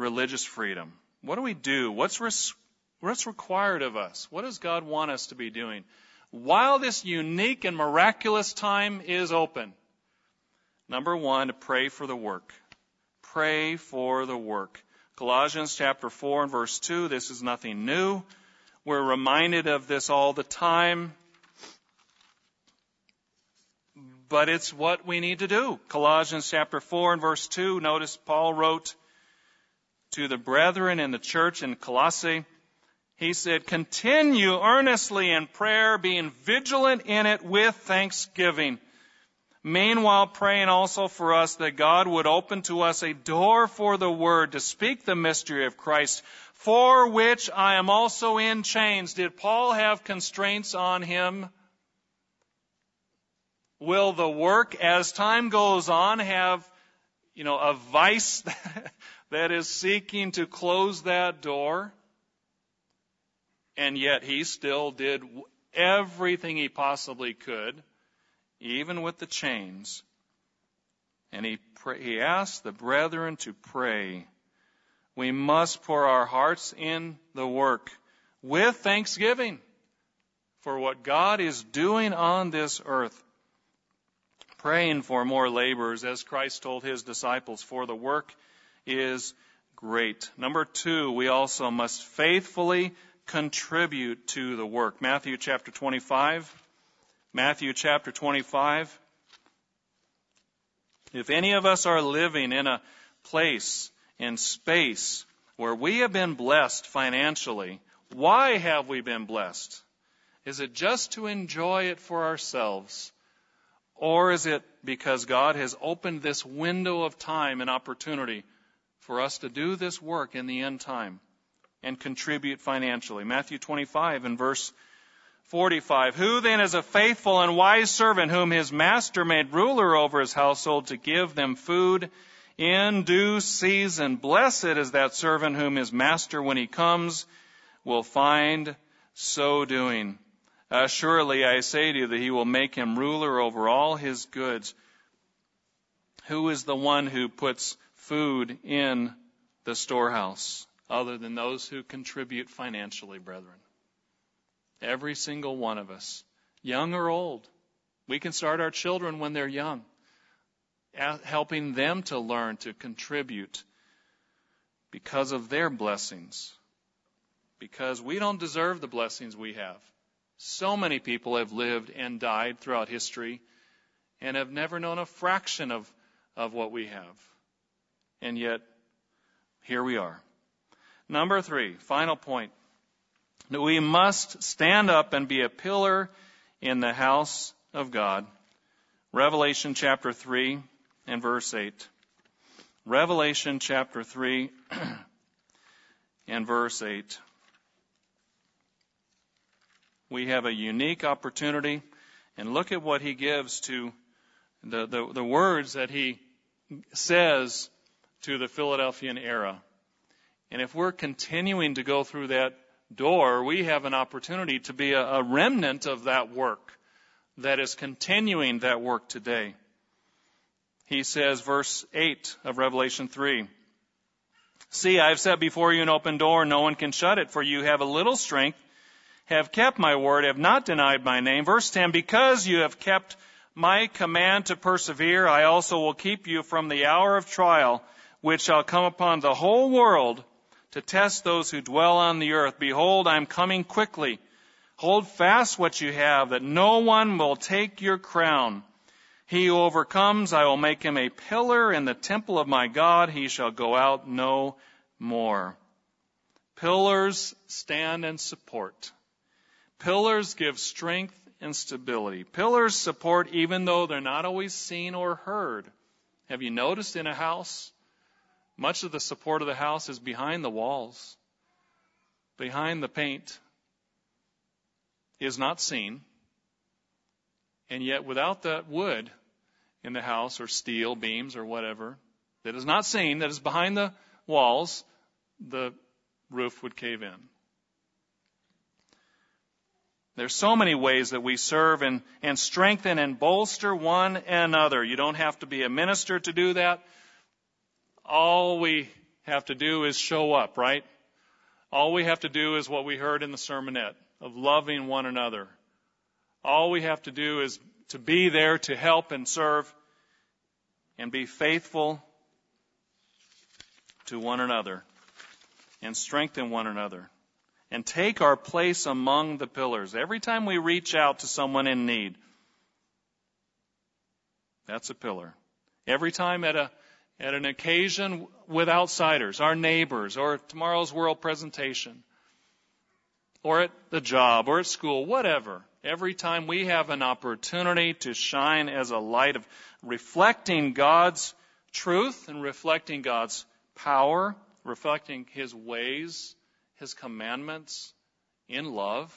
religious freedom. What do we do? What's res- what's required of us? What does God want us to be doing? While this unique and miraculous time is open, number one, to pray for the work. Pray for the work. Colossians chapter 4 and verse 2, this is nothing new. We're reminded of this all the time. But it's what we need to do. Colossians chapter 4 and verse 2, notice Paul wrote to the brethren in the church in Colossae, he said, continue earnestly in prayer, being vigilant in it with thanksgiving. Meanwhile, praying also for us that God would open to us a door for the word to speak the mystery of Christ, for which I am also in chains. Did Paul have constraints on him? Will the work, as time goes on, have, you know, a vice that is seeking to close that door? And yet he still did everything he possibly could, even with the chains. And he, pray, he asked the brethren to pray we must pour our hearts in the work with thanksgiving for what God is doing on this earth. Praying for more laborers, as Christ told his disciples, for the work is great. Number two, we also must faithfully contribute to the work. Matthew chapter 25. Matthew chapter 25. If any of us are living in a place in space where we have been blessed financially. Why have we been blessed? Is it just to enjoy it for ourselves? Or is it because God has opened this window of time and opportunity for us to do this work in the end time and contribute financially? Matthew 25 and verse 45. Who then is a faithful and wise servant whom his master made ruler over his household to give them food in due season. Blessed is that servant whom his master, when he comes, will find so doing. Uh, surely I say to you that he will make him ruler over all his goods. Who is the one who puts food in the storehouse other than those who contribute financially, brethren? Every single one of us, young or old. We can start our children when they're young, helping them to learn to contribute because of their blessings. Because we don't deserve the blessings we have. So many people have lived and died throughout history and have never known a fraction of, of what we have. And yet, here we are. Number three, final point. That we must stand up and be a pillar in the house of God. Revelation chapter 3 and verse 8. Revelation chapter 3 and verse 8. We have a unique opportunity, and look at what he gives to the, the, the words that he says to the Philadelphian era. And if we're continuing to go through that door, we have an opportunity to be a, a remnant of that work that is continuing that work today. He says, verse 8 of Revelation 3, See, I have set before you an open door, no one can shut it, for you have a little strength, have kept my word, have not denied my name. Verse 10, Because you have kept my command to persevere, I also will keep you from the hour of trial, which shall come upon the whole world to test those who dwell on the earth. Behold, I am coming quickly. Hold fast what you have, that no one will take your crown. He who overcomes, I will make him a pillar in the temple of my God. He shall go out no more. Pillars stand and support. Pillars give strength and stability. Pillars support even though they're not always seen or heard. Have you noticed in a house? Much of the support of the house is behind the walls, behind the paint, is not seen. And yet, without that wood in the house, or steel beams, or whatever, that is not seen, that is behind the walls, the roof would cave in. There's so many ways that we serve and, and strengthen and bolster one another. You don't have to be a minister to do that. All we have to do is show up, right? All we have to do is what we heard in the sermonette of loving one another. All we have to do is to be there to help and serve and be faithful to one another and strengthen one another and take our place among the pillars. Every time we reach out to someone in need, that's a pillar. Every time at a at an occasion with outsiders, our neighbors, or tomorrow's world presentation, or at the job, or at school, whatever. Every time we have an opportunity to shine as a light of reflecting God's truth and reflecting God's power, reflecting His ways, His commandments in love,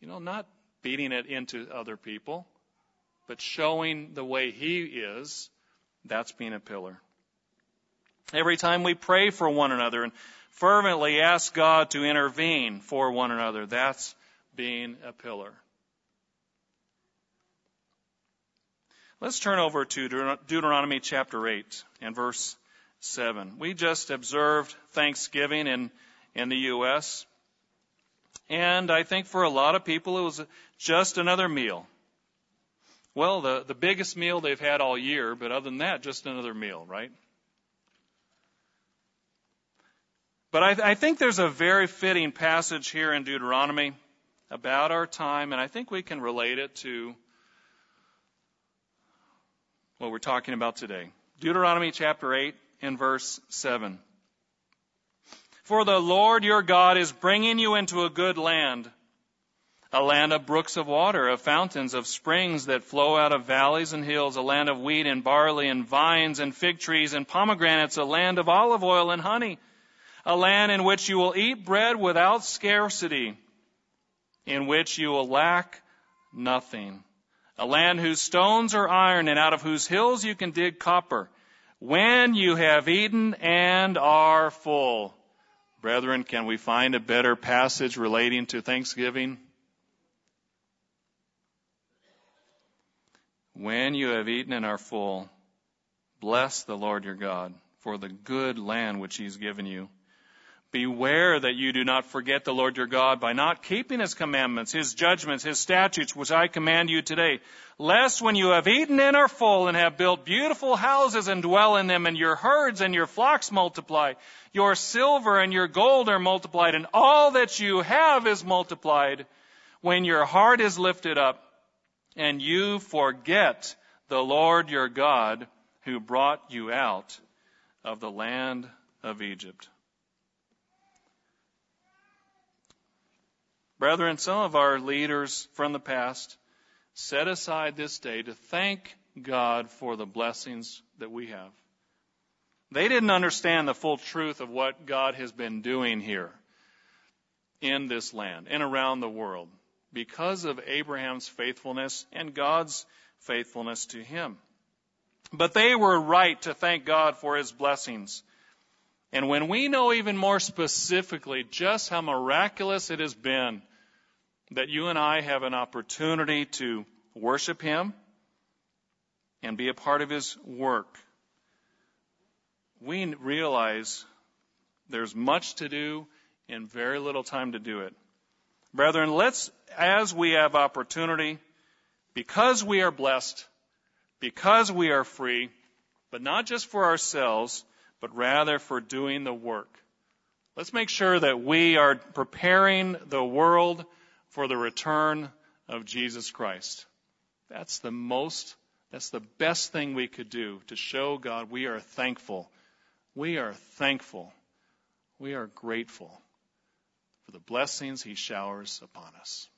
you know, not beating it into other people, but showing the way He is that's being a pillar. Every time we pray for one another and fervently ask God to intervene for one another, that's being a pillar. Let's turn over to Deuteronomy chapter 8 and verse 7. We just observed Thanksgiving in, in the U.S. And I think for a lot of people it was just another meal. Well, the, the biggest meal they've had all year, but other than that, just another meal, right? But I, I think there's a very fitting passage here in Deuteronomy about our time, and I think we can relate it to what we're talking about today. Deuteronomy chapter 8 and verse 7. For the Lord your God is bringing you into a good land a land of brooks of water, of fountains, of springs that flow out of valleys and hills, a land of wheat and barley and vines and fig trees and pomegranates, a land of olive oil and honey, a land in which you will eat bread without scarcity, in which you will lack nothing, a land whose stones are iron and out of whose hills you can dig copper, when you have eaten and are full. Brethren, can we find a better passage relating to Thanksgiving? When you have eaten and are full, Bless the Lord your God for the good land which he's given you. Beware that you do not forget the Lord your God by not keeping his commandments, his judgments, his statutes, which I command you today. Lest when you have eaten and are full and have built beautiful houses and dwell in them and your herds and your flocks multiply, your silver and your gold are multiplied and all that you have is multiplied, when your heart is lifted up and you forget the Lord your God who brought you out of the land of Egypt. Brethren, some of our leaders from the past set aside this day to thank God for the blessings that we have. They didn't understand the full truth of what God has been doing here in this land and around the world because of Abraham's faithfulness and God's faithfulness to him. But they were right to thank God for his blessings. And when we know even more specifically just how miraculous it has been that you and I have an opportunity to worship Him and be a part of His work, we realize there's much to do and very little time to do it. Brethren, let's, as we have opportunity, because we are blessed, because we are free, but not just for ourselves, but rather for doing the work. Let's make sure that we are preparing the world for the return of Jesus Christ. That's the most, that's the best thing we could do to show God we are thankful. We are thankful. We are grateful for the blessings he showers upon us.